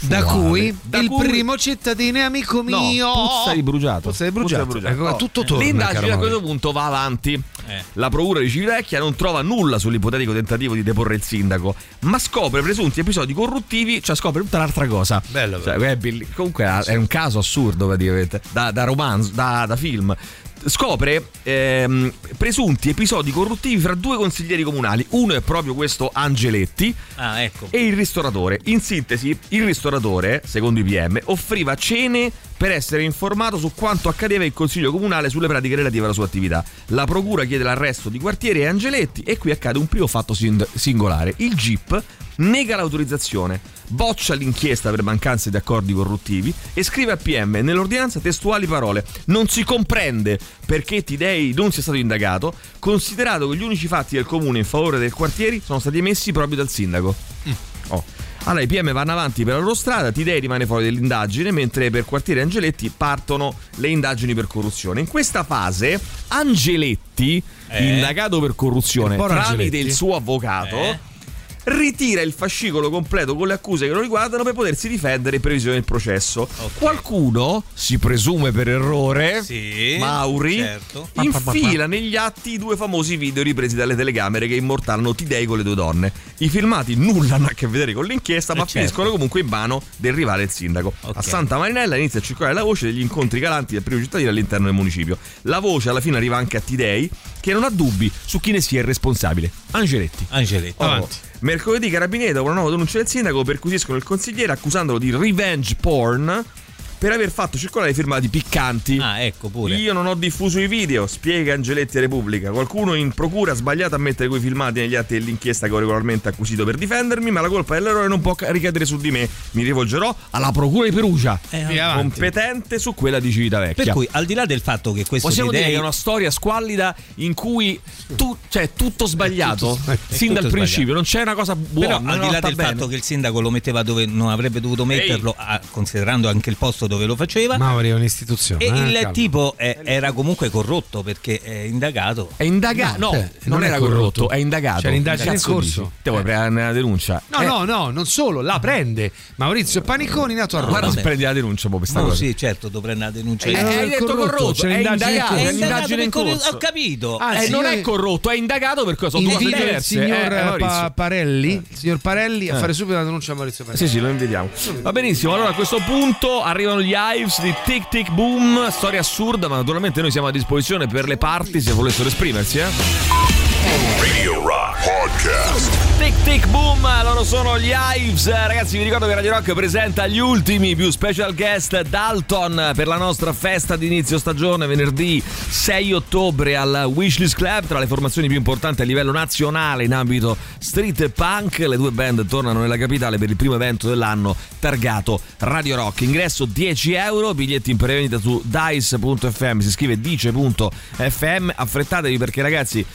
Da cui Da il cui- primo cittadino è amico No, mio. puzza di bruciato. Puzza di bruciato. Puzza di bruciato. Ecco, tutto torna. L'indagine a questo punto va avanti. Eh. La procura di Civitavecchia non trova nulla sull'ipotetico tentativo di deporre il sindaco, ma scopre presunti episodi corruttivi, cioè scopre tutta un'altra cosa. Bello, Cioè, è belli- comunque è un caso assurdo praticamente, da, da romanzo, da, da film. Scopre ehm, presunti episodi corruttivi fra due consiglieri comunali. Uno è proprio questo Angeletti, Ah, ecco. e il ristoratore. In sintesi, il ristoratore, secondo i PM, offriva cene per essere informato su quanto accadeva in consiglio comunale sulle pratiche relative alla sua attività. La procura chiede l'arresto di Quartieri e Angeletti e qui accade un primo fatto sin- singolare. Il GIP nega l'autorizzazione, boccia l'inchiesta per mancanza di accordi corruttivi e scrive al PM nell'ordinanza testuali parole: Non si comprende perché Tidei non sia stato indagato, considerato che gli unici fatti del comune in favore del quartieri sono stati emessi proprio dal sindaco. Oh. Allora i PM vanno avanti per la loro strada, Tidei rimane fuori dell'indagine, mentre per quartiere Angeletti partono le indagini per corruzione. In questa fase Angeletti, Eh? indagato per corruzione tramite il suo avvocato, Eh? Ritira il fascicolo completo con le accuse che lo riguardano per potersi difendere in previsione del processo. Qualcuno, si presume per errore, Sì, Mauri, certo. infila negli atti i due famosi video ripresi dalle telecamere che immortalano Tidei con le due donne. I filmati nulla hanno a che vedere con l'inchiesta, ma Eh, certo. finiscono comunque in mano del rivale il sindaco. Ok. A Santa Marinella inizia a circolare la voce degli incontri galanti del primo cittadino all'interno del municipio. La voce alla fine arriva anche a Tidei, che non ha dubbi su chi ne sia il responsabile. Angeletti. Angeletti. Oh. Avanti. Mercoledì i carabinieri dopo una nuova denuncia del sindaco perquisiscono il consigliere accusandolo di revenge porn per aver fatto circolare filmati piccanti. Ah, ecco pure. Io non ho diffuso i video, spiega Angeletti a Repubblica. Qualcuno in procura ha sbagliato a mettere quei filmati negli atti dell'inchiesta che ho regolarmente acquisito per difendermi, ma la colpa dell'errore non può ca- ricadere su di me. Mi rivolgerò alla procura di Perugia, avanti. competente su quella di Civitavecchia. Per cui, al di là del fatto che questo Possiamo di dire che è una storia squallida in cui tu, cioè, tutto sbagliato È tutto- sin dal tutto principio, non c'è una cosa buona. Però al di là del bene. fatto che il sindaco lo metteva dove non avrebbe dovuto metterlo, ah, considerando anche il posto dove lo faceva, Mauri è un'istituzione. e eh, il calma. tipo eh, era comunque corrotto perché è indagato. È indagato, no, cioè, non, non è era corrotto. corrotto, è indagato. C'è l'indagine in corso. dici? Te vuoi prendere una denuncia? No, Eh, no, no, non solo, la prende Maurizio Paniconi nato a Roma. Guarda se prendi la denuncia poi per sta No, cosa. sì, certo, dovrei una denuncia. Eh, hai detto corrotto, c'è è indagato, è È indagato in corso. Ho capito. Ah, Eh, il non è corrotto, è indagato per cosa? Sono due cose il diverse. signor eh, Parelli, il signor Parelli a Eh. fare subito la denuncia a Maurizio Parelli. Sì, sì, lo invitiamo. Va benissimo, allora a questo punto arrivano gli Hives di Tic Tic Boom, storia assurda, ma naturalmente noi siamo a disposizione per le parti se volessero esprimersi. Eh. Radio Rock Podcast. Tic Tic Boom, loro sono gli Hives. Ragazzi, vi ricordo che Radio Rock presenta gli ultimi più special guest Dalton per la nostra festa di inizio stagione venerdì 6 ottobre al Wishlist Club, tra le formazioni più importanti a livello nazionale in ambito street punk. Le due band tornano nella capitale per il primo evento dell'anno targato Radio Rock. Ingresso 10 euro, biglietti in prevendita su dice.fm, si scrive dice.fm. Affrettatevi perché ragazzi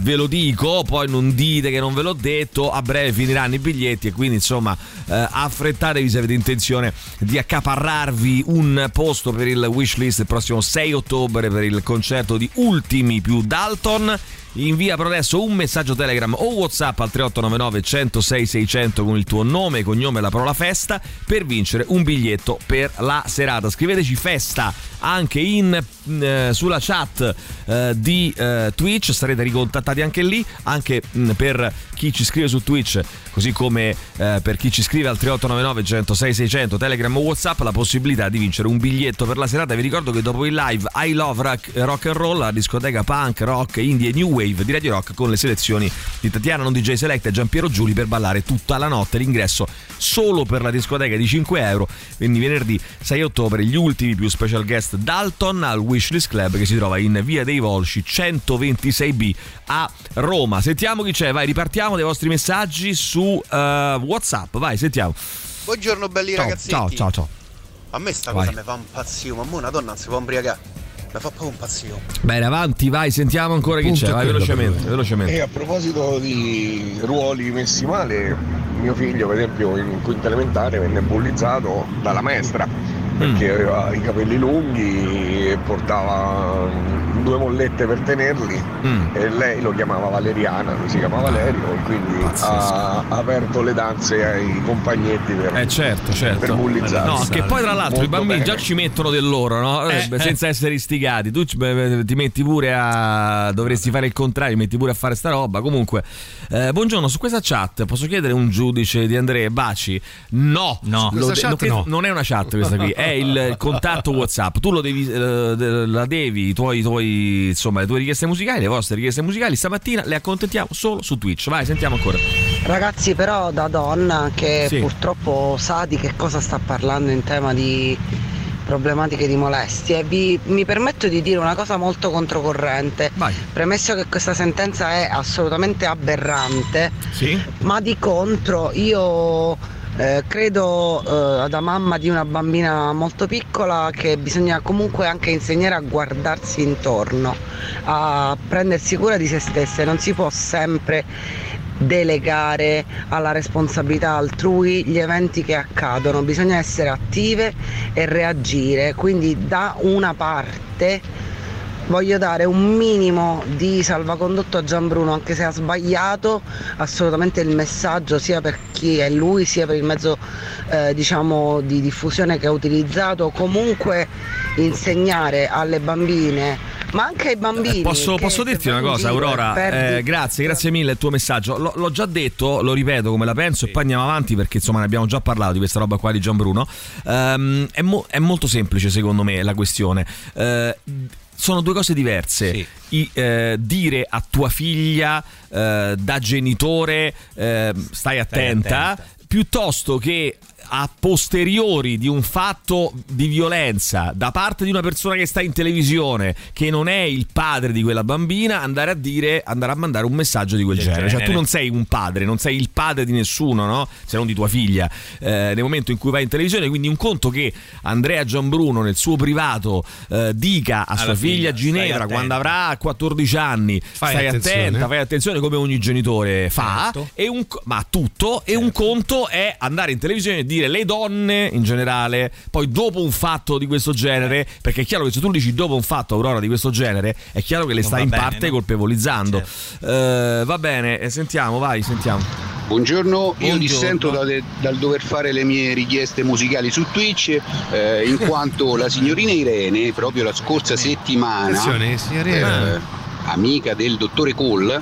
ve lo dico, poi non dite che non ve l'ho detto, a breve finiranno i biglietti e quindi insomma eh, affrettatevi se avete intenzione di accaparrarvi un posto per il wishlist il prossimo 6 ottobre per il concerto di Ultimi più Dalton. Invia però adesso un messaggio Telegram o WhatsApp al 3899 106 600 con il tuo nome, cognome e la parola festa per vincere un biglietto per la serata. Scriveteci festa anche in, eh, sulla chat eh, di eh, Twitch, sarete ricontattati anche lì, anche mh, per chi ci scrive su Twitch, così come eh, per chi ci scrive al 3899 106 600 Telegram o WhatsApp la possibilità di vincere un biglietto per la serata. Vi ricordo che dopo il live I Love Rock, rock and Roll, la discoteca punk, rock, indie e new wave di Radio Rock con le selezioni di Tatiana Non DJ Select e Giampiero Giuli per ballare tutta la notte. L'ingresso solo per la discoteca di 5 euro. Quindi venerdì 6 ottobre gli ultimi più special guest Dalton al Wishlist Club che si trova in Via dei Volsci 126B a Roma. Sentiamo chi c'è, vai, ripartiamo dai vostri messaggi su eh, WhatsApp. Vai, sentiamo. Buongiorno belli Ciao, ragazzetti. ciao, ciao, ciao. A me sta Vai. cosa mi fa un pazzio, ma mo una donna si può ubriacare. Mi fa proprio un pazzio. Bene, avanti, vai, sentiamo ancora chi Punto c'è, è vai quello, velocemente, E velocemente. a proposito di ruoli messi male, mio figlio, per esempio, in quinta elementare venne bullizzato dalla maestra perché aveva i capelli lunghi e portava due mollette per tenerli e lei lo chiamava Valeriana, lui si chiama Valerio e quindi ha aperto le danze ai compagnetti per, Eh certo, certo. per bullizzarsi. No, che poi tra l'altro i Molto bambini bene. già ci mettono del loro, no? Eh, Eh, senza essere istigati. Tu ti metti pure a. dovresti fare il contrario, metti pure a fare sta roba. Comunque, eh, buongiorno, su questa chat posso chiedere un giudice di Andrea Baci? No, no. Questa chat no. Non è una chat questa qui, è il contatto WhatsApp. Tu lo devi, eh, la devi, i tuoi, i tuoi, insomma, le tue richieste musicali, le vostre richieste musicali, stamattina le accontentiamo solo su Twitch. Vai, sentiamo ancora. Ragazzi, però da donna che Sì. purtroppo sa di che cosa sta parlando in tema di problematiche di molestie, vi- mi permetto di dire una cosa molto controcorrente. Premesso che questa sentenza è assolutamente aberrante, ma di contro io eh, credo eh, da mamma di una bambina molto piccola che bisogna comunque anche insegnare a guardarsi intorno, a prendersi cura di se stesse, non si può sempre delegare alla responsabilità altrui gli eventi che accadono, bisogna essere attive e reagire, quindi da una parte voglio dare un minimo di salvacondotto a Gianbruno anche se ha sbagliato assolutamente il messaggio sia per chi è lui sia per il mezzo eh, diciamo di diffusione che ha utilizzato comunque insegnare alle bambine ma anche ai bambini Posso, che posso se dirti una cosa, Aurora? perdi- Eh, grazie, grazie mille il tuo messaggio. L'ho, l'ho già detto, lo ripeto come la penso e poi andiamo avanti perché insomma ne abbiamo già parlato di questa roba qua di Gian Bruno. Ehm, è, mo- è molto semplice secondo me la questione. Eh, sono due cose diverse. I- eh, dire a tua figlia eh, da genitore eh, stai attenta, piuttosto che a posteriori di un fatto di violenza da parte di una persona che sta in televisione che non è il padre di quella bambina andare a dire andare a mandare un messaggio di quel Del genere. cioè genere. tu non sei un padre non sei il padre di nessuno no? se non di tua figlia eh, nel momento in cui vai in televisione quindi un conto che Andrea Gianbruno nel suo privato eh, dica a Alla sua figlia, figlia, Ginevra quando avrà 14 anni Fai stai attenzione. attenta fai attenzione come ogni genitore fa Certo. e un, ma tutto e un conto è andare in televisione e dire le donne in generale poi dopo un fatto di questo genere perché è chiaro che se tu dici dopo un fatto Aurora di questo genere è chiaro che le Non stai in bene, parte no? colpevolizzando Certo. Eh, va bene eh, sentiamo vai sentiamo Buongiorno, io Buongiorno. dissento da- dal dover fare le mie richieste musicali su Twitch eh, in quanto la signorina Irene proprio la scorsa settimana, Attenzione, eh, amica del dottore Cole, eh,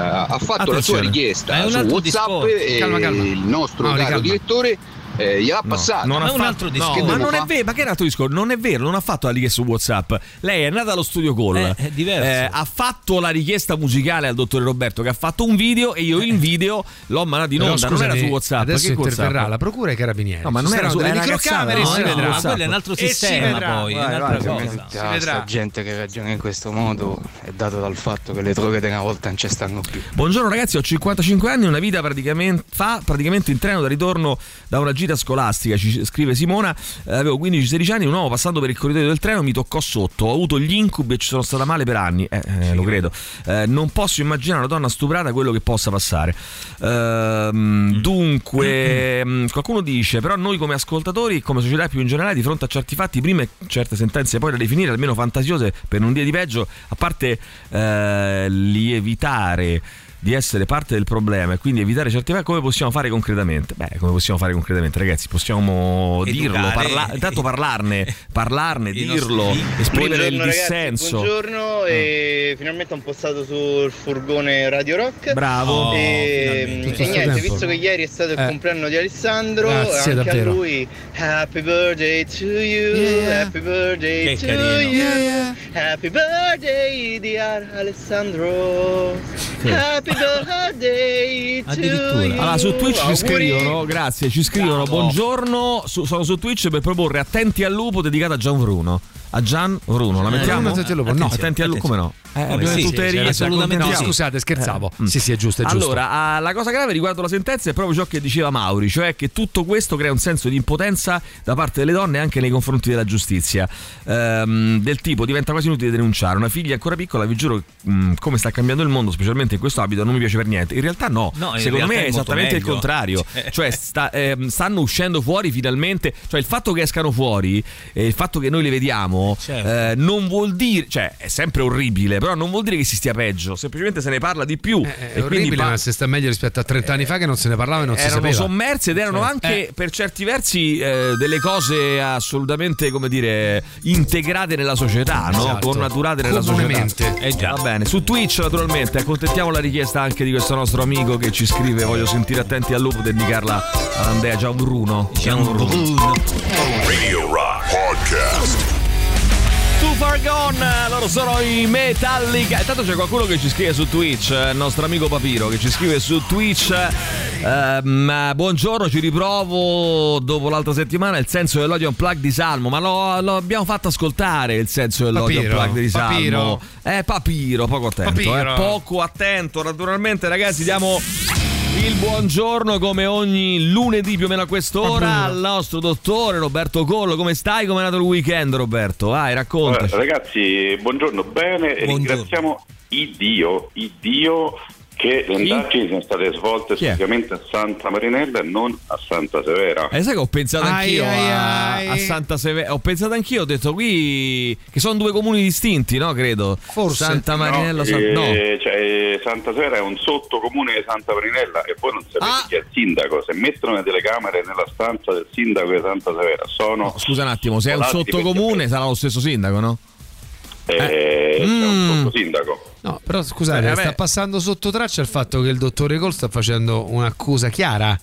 ha fatto la sua Attenzione. richiesta su WhatsApp discorso. e Calma, calma. il nostro Mauri, caro calma. direttore eh, gliel'ha No, passata. non Ma ha è un fatto- altro no, discorso. ma Che non devo è fa? vero, ma che è un altro discorso? Non è vero, non ha fatto la richiesta su WhatsApp. Lei è andata allo studio call. Eh, è diverso. eh, ha fatto la richiesta musicale al dottore Roberto che ha fatto un video e io il video l'ho mandato in onda. non era su WhatsApp. Adesso che interverrà WhatsApp? la procura e i carabinieri. No, ma non era su- era microcamere e cazzata, si no, vedrà. no, quello è un altro si sistema poi, Vai. Si vedrà. Gente che ragiona in questo modo è dato dal fatto che le droghe di una volta non ci stanno più. Buongiorno ragazzi, ho 55 anni, una vita praticamente fa praticamente in treno da ritorno da una gita scolastica, ci scrive Simona, Eh, avevo 15-16 anni, un uomo passando per il corridoio del treno mi toccò sotto, ho avuto gli incubi e ci sono stata male per anni, eh, eh, lo credo. Eh, non posso immaginare una donna stuprata quello che possa passare. Ehm, dunque, mm, qualcuno dice, però noi come ascoltatori e come società più in generale, di fronte a certi fatti, prima e certe sentenze poi da definire, almeno fantasiose, per non dire di peggio, a parte eh, lievitare di essere parte del problema e quindi evitare certi fatti, come possiamo fare concretamente? Beh, come possiamo fare concretamente, ragazzi? Possiamo dirlo, Educare. parla- intanto parlarne, parlarne, dirlo, esprimere il Buongiorno ragazzi, dissenso. buongiorno e finalmente ho postato sul furgone Radio Rock. Bravo. Oh, e, e niente, tempo. visto che ieri è stato il Eh. compleanno di Alessandro, Grazie, anche davvero. a lui Happy birthday to you, Yeah. happy birthday Che to carino. you, happy birthday dear Alessandro, happy birthday to Addirittura. Allora, su Twitch ci scrivono, grazie, ci scrivono, Bravo. buongiorno, su- sono su Twitch per proporre Attenti al lupo dedicata a Gian Bruno. A Gian Bruno, la Eh, mettiamo? Al lupo, no. Attenti al come no? Eh, abbiamo sì, tutte le sì, assolutamente No, scusate, scherzavo. Eh, mm. Sì, sì, è giusto, è giusto. Allora, ah, la cosa grave riguardo la sentenza è proprio ciò che diceva Mauri, cioè che tutto questo crea un senso di impotenza da parte delle donne anche nei confronti della giustizia. Ehm, del tipo diventa quasi inutile denunciare. Una figlia ancora piccola, vi giuro, mh, come sta cambiando il mondo, specialmente in questo abito, non mi piace per niente. In realtà no, No, in secondo realtà me è esattamente il meglio. contrario. Cioè sta- ehm, stanno uscendo fuori finalmente, cioè il fatto che escano fuori e il fatto che noi le vediamo Certo. eh, non vuol dire, cioè è sempre orribile, però non vuol dire che si stia peggio, semplicemente se ne parla di più. Eh, e È quindi orribile, pa- ma se sta meglio rispetto a 30 anni fa che non se ne parlava e non si erano sapeva. sommerse ed erano anche eh. per certi versi eh, delle cose assolutamente come dire integrate nella società, no? Esatto. connaturate nella società. Eh già. Va bene, su Twitch naturalmente accontentiamo la richiesta anche di questo nostro amico che ci scrive voglio sentire attenti al lupo dedicarla ad Andrea Gianbruno. Gianbruno. Radio Rock Podcast. Far Gone, loro sono i Metallica. Intanto c'è qualcuno che ci scrive su Twitch, eh, il nostro amico Papiro che ci scrive su Twitch. ehm, buongiorno, ci riprovo dopo l'altra settimana il senso dell'odio unplugged di Salmo, ma lo, lo abbiamo fatto ascoltare il senso dell'odio Papiro, unplugged di Salmo. Papiro. Eh, Papiro, poco attento, Papiro. eh, poco attento. Naturalmente ragazzi diamo il buongiorno come ogni lunedì più o meno a quest'ora al nostro dottore Roberto Collo. Come stai? Come è nato il weekend Roberto? Vai, raccontaci. Ragazzi, buongiorno, bene, e Buongiorno. ringraziamo il Dio, il Dio che le indagini sono state svolte Chi è? esclusivamente a Santa Marinella e non a Santa Severa. Eh, sai che ho pensato Ai, anch'io ai, a, ai. a Santa Severa. Ho pensato anch'io, ho detto qui che sono due comuni distinti, no? Credo. Forse. Santa Marinella, no, San- no. eh, cioè, Santa Severa è un sottocomune di Santa Marinella e voi non sapete Ah. chi è il sindaco. Se mettono le telecamere nella stanza del sindaco di Santa Severa sono... No, Scusa un attimo, se è un sottocomune sarà lo stesso sindaco, no? Eh, c'è Mm. un sottosindaco. No, però scusate, Eh, sta passando sotto traccia il fatto che il dottore Cole sta facendo un'accusa chiara,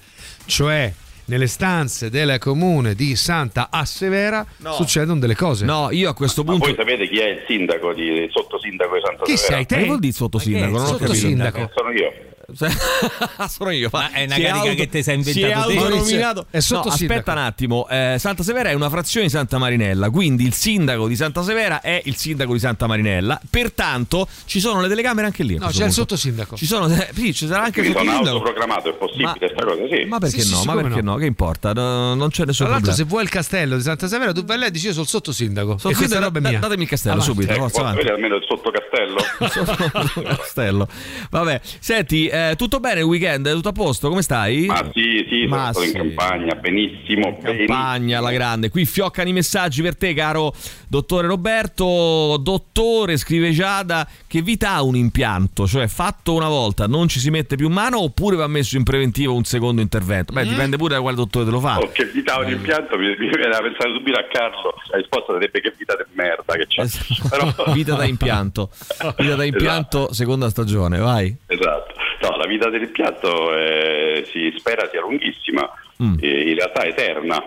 cioè nelle stanze del comune di Santa Assevera No. succedono delle cose. No, io a questo Ma punto. voi sapete chi è il sindaco, di, il sottosindaco di Santa Chi Severa? sei te? Ma che vuol dire sottosindaco? Non ho capito. Sottosindaco. Eh, sono io. sono io. Ma è una Si carica auto- che ti sei si è inventato autonominato. È sotto No, aspetta un attimo. eh, Santa Severa è una frazione di Santa Marinella, quindi il sindaco di Santa Severa è il sindaco di Santa Marinella. Pertanto ci sono le telecamere anche lì. No, c'è il punto. sottosindaco. Ci sono, eh, sì, ci sarà anche il sottosindaco. autoproclamato, è possibile questa cosa? Sì. Ma perché Sì, no? sì, Ma perché no? no? Che importa? No, non c'è nessun Tra l'altro, problema. se vuoi il castello di Santa Severa, tu vai là e dici: Io sono il sottosindaco. Sono e questa roba è da- mia. datemi il castello Avanti. subito, Eh, forza, almeno il sottocastello? Castello. Vabbè, senti, eh, tutto bene il weekend? Tutto a posto? Come stai? Ma sì, sì, sono Ma stato in sì. campagna, benissimo, Campagna alla grande. Qui fioccano i messaggi per te, caro dottore Roberto. Dottore, scrive Giada, che vita ha un impianto? Cioè, fatto una volta, non ci si mette più mano oppure va messo in preventivo un secondo intervento? Beh, dipende pure da quale dottore te lo fa. Oh, che vita ha un impianto, mi, mi viene da pensare subito a Carlo. La risposta sarebbe che vita di merda che c'è. Però... Vita da impianto. Vita da impianto, seconda stagione, vai. Esatto. No, la vita dell'impianto eh, si spera sia lunghissima, Mm. eh, in realtà eterna.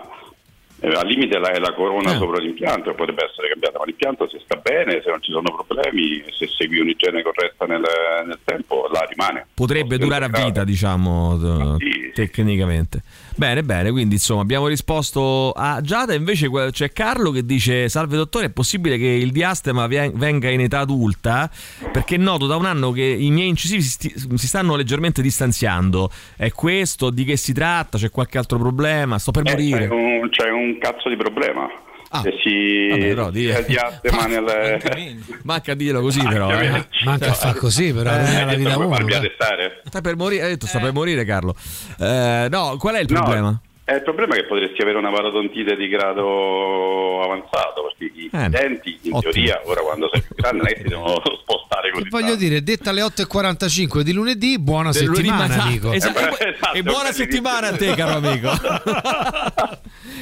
Eh, al limite la, è la corona Eh. sopra l'impianto potrebbe essere cambiata, ma l'impianto se sta bene, se non ci sono problemi, se segui un'igiene corretta nel, nel tempo, là rimane. Potrebbe durare a vita, diciamo, t- tecnicamente. Bene, bene, quindi insomma abbiamo risposto a Giada, invece c'è Carlo che dice salve dottore, è possibile che il diastema venga in età adulta? Perché noto da un anno che i miei incisivi si, sti- si stanno leggermente distanziando. È questo? Di che si tratta? C'è qualche altro problema? Sto per Eh, morire. c'è, un, c'è un cazzo di problema. Ah. Se si Vabbè, però, di- si diastema nel... Manca a dirlo così però. Eh. Manca a fa così, però. non è la vita uno. farmi dai. arrestare? Sta per morire, hai detto sta per morire Carlo. Eh, no, qual è il problema? Eh, il problema è che potresti avere una parodontite di grado avanzato, perché i Eh, denti, in ottimo. teoria, ora quando sei più grande, non è che ti devono spostare così. Voglio dire, detta alle 8.45 di lunedì, buona Del lunedì settimana, mattina. amico. Esatto. Esatto, e buona settimana a te, caro amico.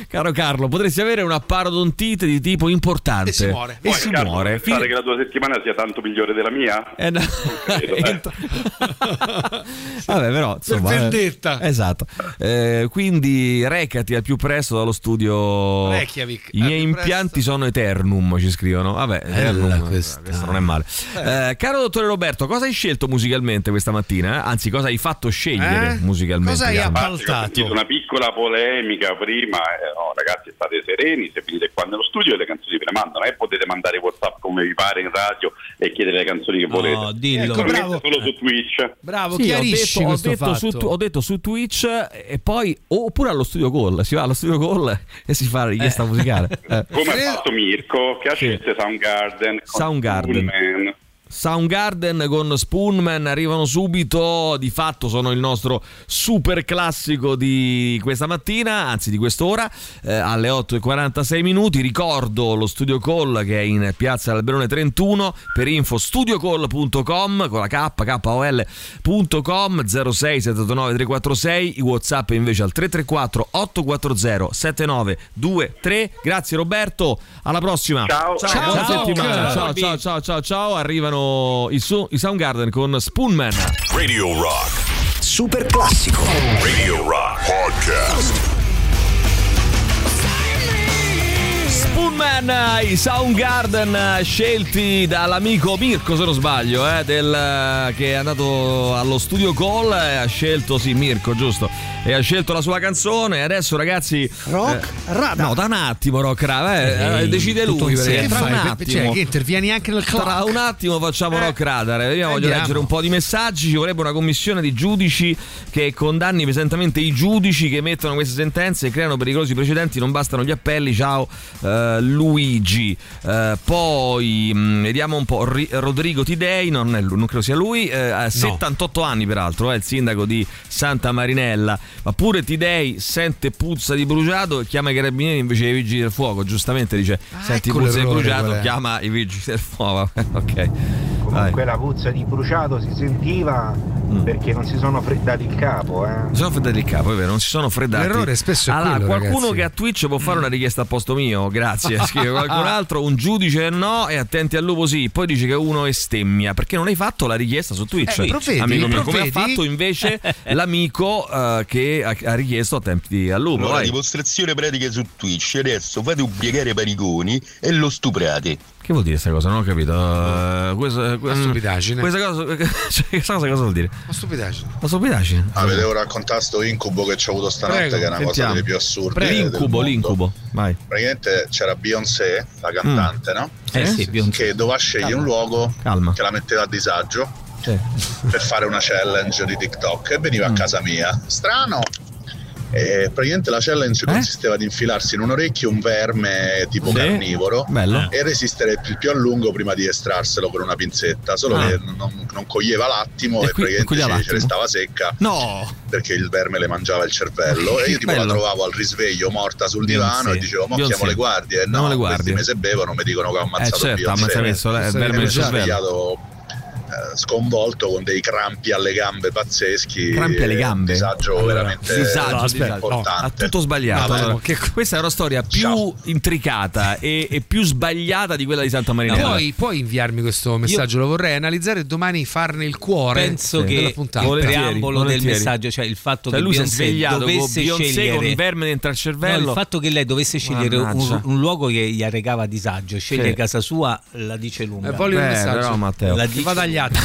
caro Carlo, potresti avere una parodontite di tipo importante. E si muore. E Poi, si Carlo, muore. pensate Fine- che la tua settimana sia tanto migliore della mia? Eh, no. credo, eh. Vabbè, però insomma, Per eh, vendetta. esatto. Eh, quindi recati al più presto dallo studio. Reykjavik, I miei impianti sono eternum, ci scrivono. Vabbè, eternum, questo non è male. Eh, caro dottore Roberto, cosa hai scelto musicalmente questa mattina? Anzi, cosa hai fatto scegliere Eh? musicalmente? Cosa hai appaltato? Ho sentito una piccola polemica prima, eh, no, ragazzi state sereni, se venite qua nello studio le canzoni ve le mandano e potete mandare Whatsapp come vi pare in radio e chiedere le canzoni che volete. dillo. Ecco, Ecco, bravo. solo su Twitch. Bravo, Sì, ho chiarisci detto, ho questo detto fatto. su, ho detto su Twitch eh, e poi oppure allo studio call. Si va allo studio call e si fa la richiesta musicale. Eh. Come ha fatto Mirko che ha scelto Soundgarden con Soundgarden. Soundgarden con Spoonman arrivano subito, di fatto sono il nostro super classico di questa mattina, anzi di quest'ora, eh, alle 8.46 minuti. Ricordo lo studio call che è in piazza Alberone 31 per info studiocall.com con la K, KOL.com 06 789 346, i Whatsapp invece al 334 840 7923. Grazie Roberto, alla prossima. Ciao. ciao, Ciao, buona Doc. settimana. Ciao, ciao, ciao, ciao, ciao. Arrivano i, su- i Soundgarden con Spoonman. Radio Rock. Super classico. Radio Rock Podcast. Spoonman, i Soundgarden eh, scelti dall'amico Mirko, se non sbaglio, eh, del, eh, che è andato allo studio call e ha scelto, sì, Mirko, giusto, e ha scelto la sua canzone. E adesso, ragazzi. Rock Rada. No, da un attimo, Rock Rada. eh, Ehi, decide lui. perché tra fai? un Cioè, attimo. che intervieni anche nel Tra clock? un attimo facciamo Rock Radar. Io voglio andiamo. leggere un po' di messaggi. Ci vorrebbe una commissione di giudici che condanni pesantemente i giudici che emettono queste sentenze e creano pericolosi precedenti. Non bastano gli appelli. Ciao eh, Luigi. Eh, poi mh, vediamo un po'. Ri- Rodrigo Tidei, non, è lui, non credo sia lui. eh, ha 78 anni, peraltro, è il sindaco di Santa Marinella. Ma pure Tidei sente puzza di bruciato e chiama i carabinieri invece dei vigili del fuoco. Giustamente dice: Senti ecco puzza di bruciato, chiama i vigili del fuoco. ok. Comunque la puzza di bruciato si sentiva Mm. perché non si sono freddati il capo, eh. Non si sono freddati il capo, è vero, non si sono freddati. L'errore spesso è allora, quello, qualcuno ragazzi. che a Twitch può fare una richiesta a posto mio, grazie. Scrive qualcun altro, un giudice no e attenti al lupo sì. Poi dice che uno è stemmia perché non hai fatto la richiesta su Twitch. Eh, provvedi, amico mio, come ha fatto invece l'amico eh, che ha, ha richiesto attenti al lupo. Allora, dimostrazione pratica su Twitch. Adesso fate un piegare parigoni e lo stuprate. Che vuol dire questa cosa? Non ho capito. Uh, questa, Una stupidaggine. Questa cosa, cioè, questa cosa cosa vuol dire? Una stupidaggine. Una stupidaggine? Ah, vedevo raccontare sto incubo che ci ho avuto stanotte, Prego, che è una sentiamo. cosa delle più assurde. L'incubo, l'incubo. Vai. Praticamente c'era Beyoncé, la cantante, no? Eh sì, Beyoncé. Che doveva scegliere Calma. un luogo Calma. che la metteva a disagio Sì. per fare una challenge di TikTok e veniva Mm. a casa mia. Strano! E praticamente la challenge consisteva di infilarsi in un orecchio un verme tipo Eh? Sì. carnivoro Bello. e resistere il più a lungo prima di estrarselo con una pinzetta, solo Ah. che non, non coglieva l'attimo E e, qui- praticamente ce l'attimo. restava secca No! perché il verme le mangiava il cervello e io tipo la Bello. trovavo al risveglio morta sul divano Beyoncé. e dicevo Beyoncé. chiamo le guardie Chiamo no le guardie. me se bevono mi dicono che ho ammazzato Eh, certo, Beyoncé ammazza messo il verme mi sono cervello. Eh, sconvolto con dei crampi alle gambe pazzeschi Crampi alle e un gambe. disagio Allora, veramente disagio. No, importante ha tutto sbagliato. Vabbè. Allora, questa è una storia più intricata e, e più sbagliata di quella di Santa Marinella. Puoi, puoi inviarmi questo messaggio, lo vorrei analizzare e domani farne il cuore Penso della che puntata. il preambolo del messaggio, cioè il fatto Cioè, che lui si è svegliato con dovesse Beyoncé scegliere con il verme dentro al cervello. No, il fatto che lei dovesse scegliere un, un luogo che gli arrecava disagio, scegliere Sì. casa sua, la dice lunga. Eh, voglio il Eh, messaggio. però, Matteo. La Che vada agli atti.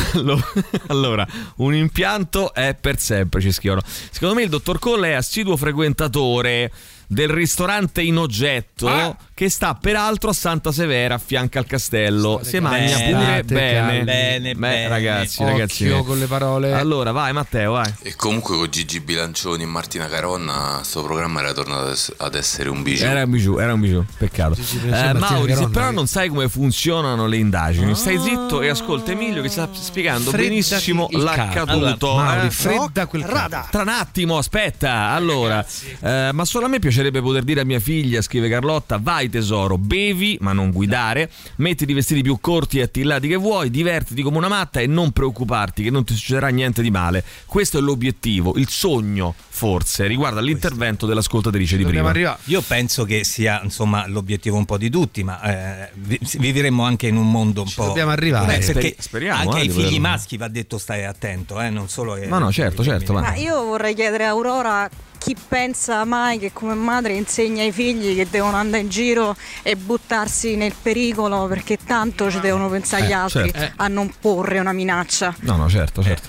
allora, un impianto è per sempre, ci scrivono. Secondo me il dottor Cole è assiduo frequentatore del ristorante in oggetto Ah! che sta peraltro a Santa Severa a fianco al castello. Si mangia bene, pure bene. Bene, Beh, bene. ragazzi, Occhio ragazzi. con le parole. Allora, vai Matteo, vai. E comunque con Gigi Bilancioni e Martina Caronna sto programma era tornato ad ess- ad essere un bijou. Era un bijou, era un bijou, peccato. Eh, Mauri, se però non sai come funzionano le indagini, stai zitto e ascolta Emilio che sta spiegando Freddati benissimo l'accaduto. Allora, Mauri, eh. fredda quel capo. Tra un attimo, aspetta. Allora, eh, ma solo a me piacerebbe poter dire a mia figlia, scrive Carlotta, vai tesoro, bevi ma non guidare, mettiti i vestiti più corti e attillati che vuoi, divertiti come una matta e non preoccuparti che non ti succederà niente di male. Questo è l'obiettivo, il sogno forse, riguarda l'intervento dell'ascoltatrice di prima. Io penso che sia insomma l'obiettivo un po' di tutti, ma eh, vi- vivremmo anche in un mondo un po'. dobbiamo arrivare. Beh, perché speriamo, anche eh, ai figli poterlo- maschi va detto stai attento, eh, non solo ai- Ma no, certo, certo, Ma io vorrei chiedere a Aurora chi pensa mai che come madre insegna ai figli che devono andare in giro e buttarsi nel pericolo perché tanto ci devono pensare gli Eh, altri certo. a non porre una minaccia. No, no, certo, certo.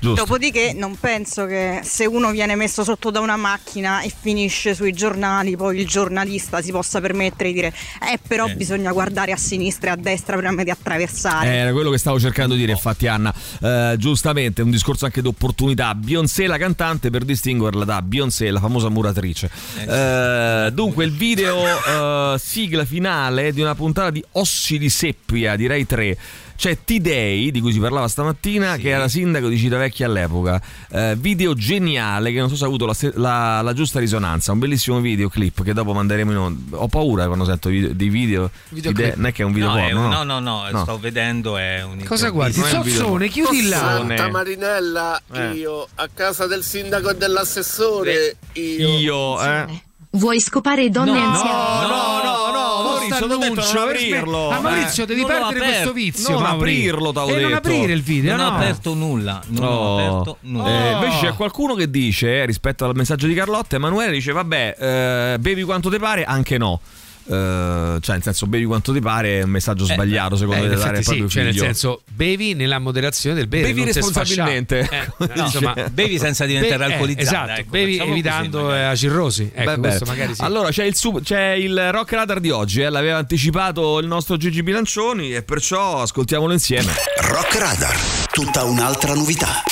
Giusto. Dopodiché non penso che se uno viene messo sotto da una macchina e finisce sui giornali, poi il giornalista si possa permettere di dire eh però bisogna guardare a sinistra e a destra prima di attraversare. Eh, Era quello che stavo cercando di dire, infatti, Anna. Eh, giustamente, un discorso anche di opportunità. Beyoncé, la cantante, per distinguerla da Beyoncé, la famosa muratrice. Eh, dunque, il video eh, sigla finale di una puntata di Ossi di Seppia, direi tre. C'è T-Day, di cui si parlava stamattina, che era sindaco di Civitavecchia all'epoca. Eh, video geniale che non so se ha avuto la, la- la giusta risonanza. Un bellissimo videoclip che dopo manderemo in onda. Ho paura quando sento video- dei video. Videoclip. Non è che è un video no, è porno, un- no? no, no, no, sto vedendo è un Cosa guardi? Porno. chiudi là. Santa Marinella, Eh. io a casa del sindaco e dell'assessore, io. Io, eh. Vuoi scopare donne No, anziane? no, no, no, Maurizio, Sto t'ho detto non aprirlo. Ma Maurizio, Eh, devi non perdere aperto. questo vizio. Non Mauri. aprirlo, t'avevo E non detto. aprire il video, non no. ho aperto nulla, non ho Oh. aperto nulla. Eh, invece c'è qualcuno che dice, eh, rispetto al messaggio di Carlotta, Emanuele dice, vabbè, eh, bevi quanto ti pare, anche no. Eh, cioè, nel senso, bevi quanto ti pare è un messaggio sbagliato, secondo Eh, me, in da dare sì, cioè nel senso bevi nella moderazione del bere Bevi responsabilmente, Eh, no, insomma, Bevi senza diventare be- eh, alcolizzata, esatto ecco, bevi così, evitando magari. eh, la cirrosi ecco Beh, questo beh. magari sì Allora c'è il, sub- c'è il rock radar di oggi, eh, l'aveva anticipato il nostro Gigi Bilancioni e perciò ascoltiamolo insieme. Rock Radar, tutta un'altra novità.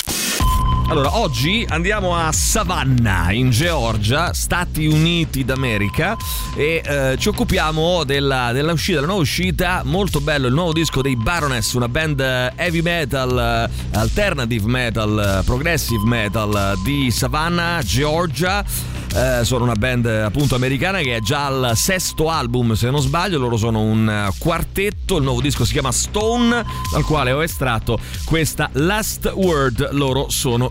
Allora, oggi andiamo a Savannah, in Georgia, Stati Uniti d'America, e eh, ci occupiamo della, della uscita, della nuova uscita, molto bello il nuovo disco dei Baroness, una band heavy metal, eh, alternative metal, eh, progressive metal eh, di Savannah, Georgia. Eh, sono una band appunto americana che è già al sesto album se non sbaglio, loro sono un quartetto, il nuovo disco si chiama Stone, dal quale ho estratto questa Last Word, loro sono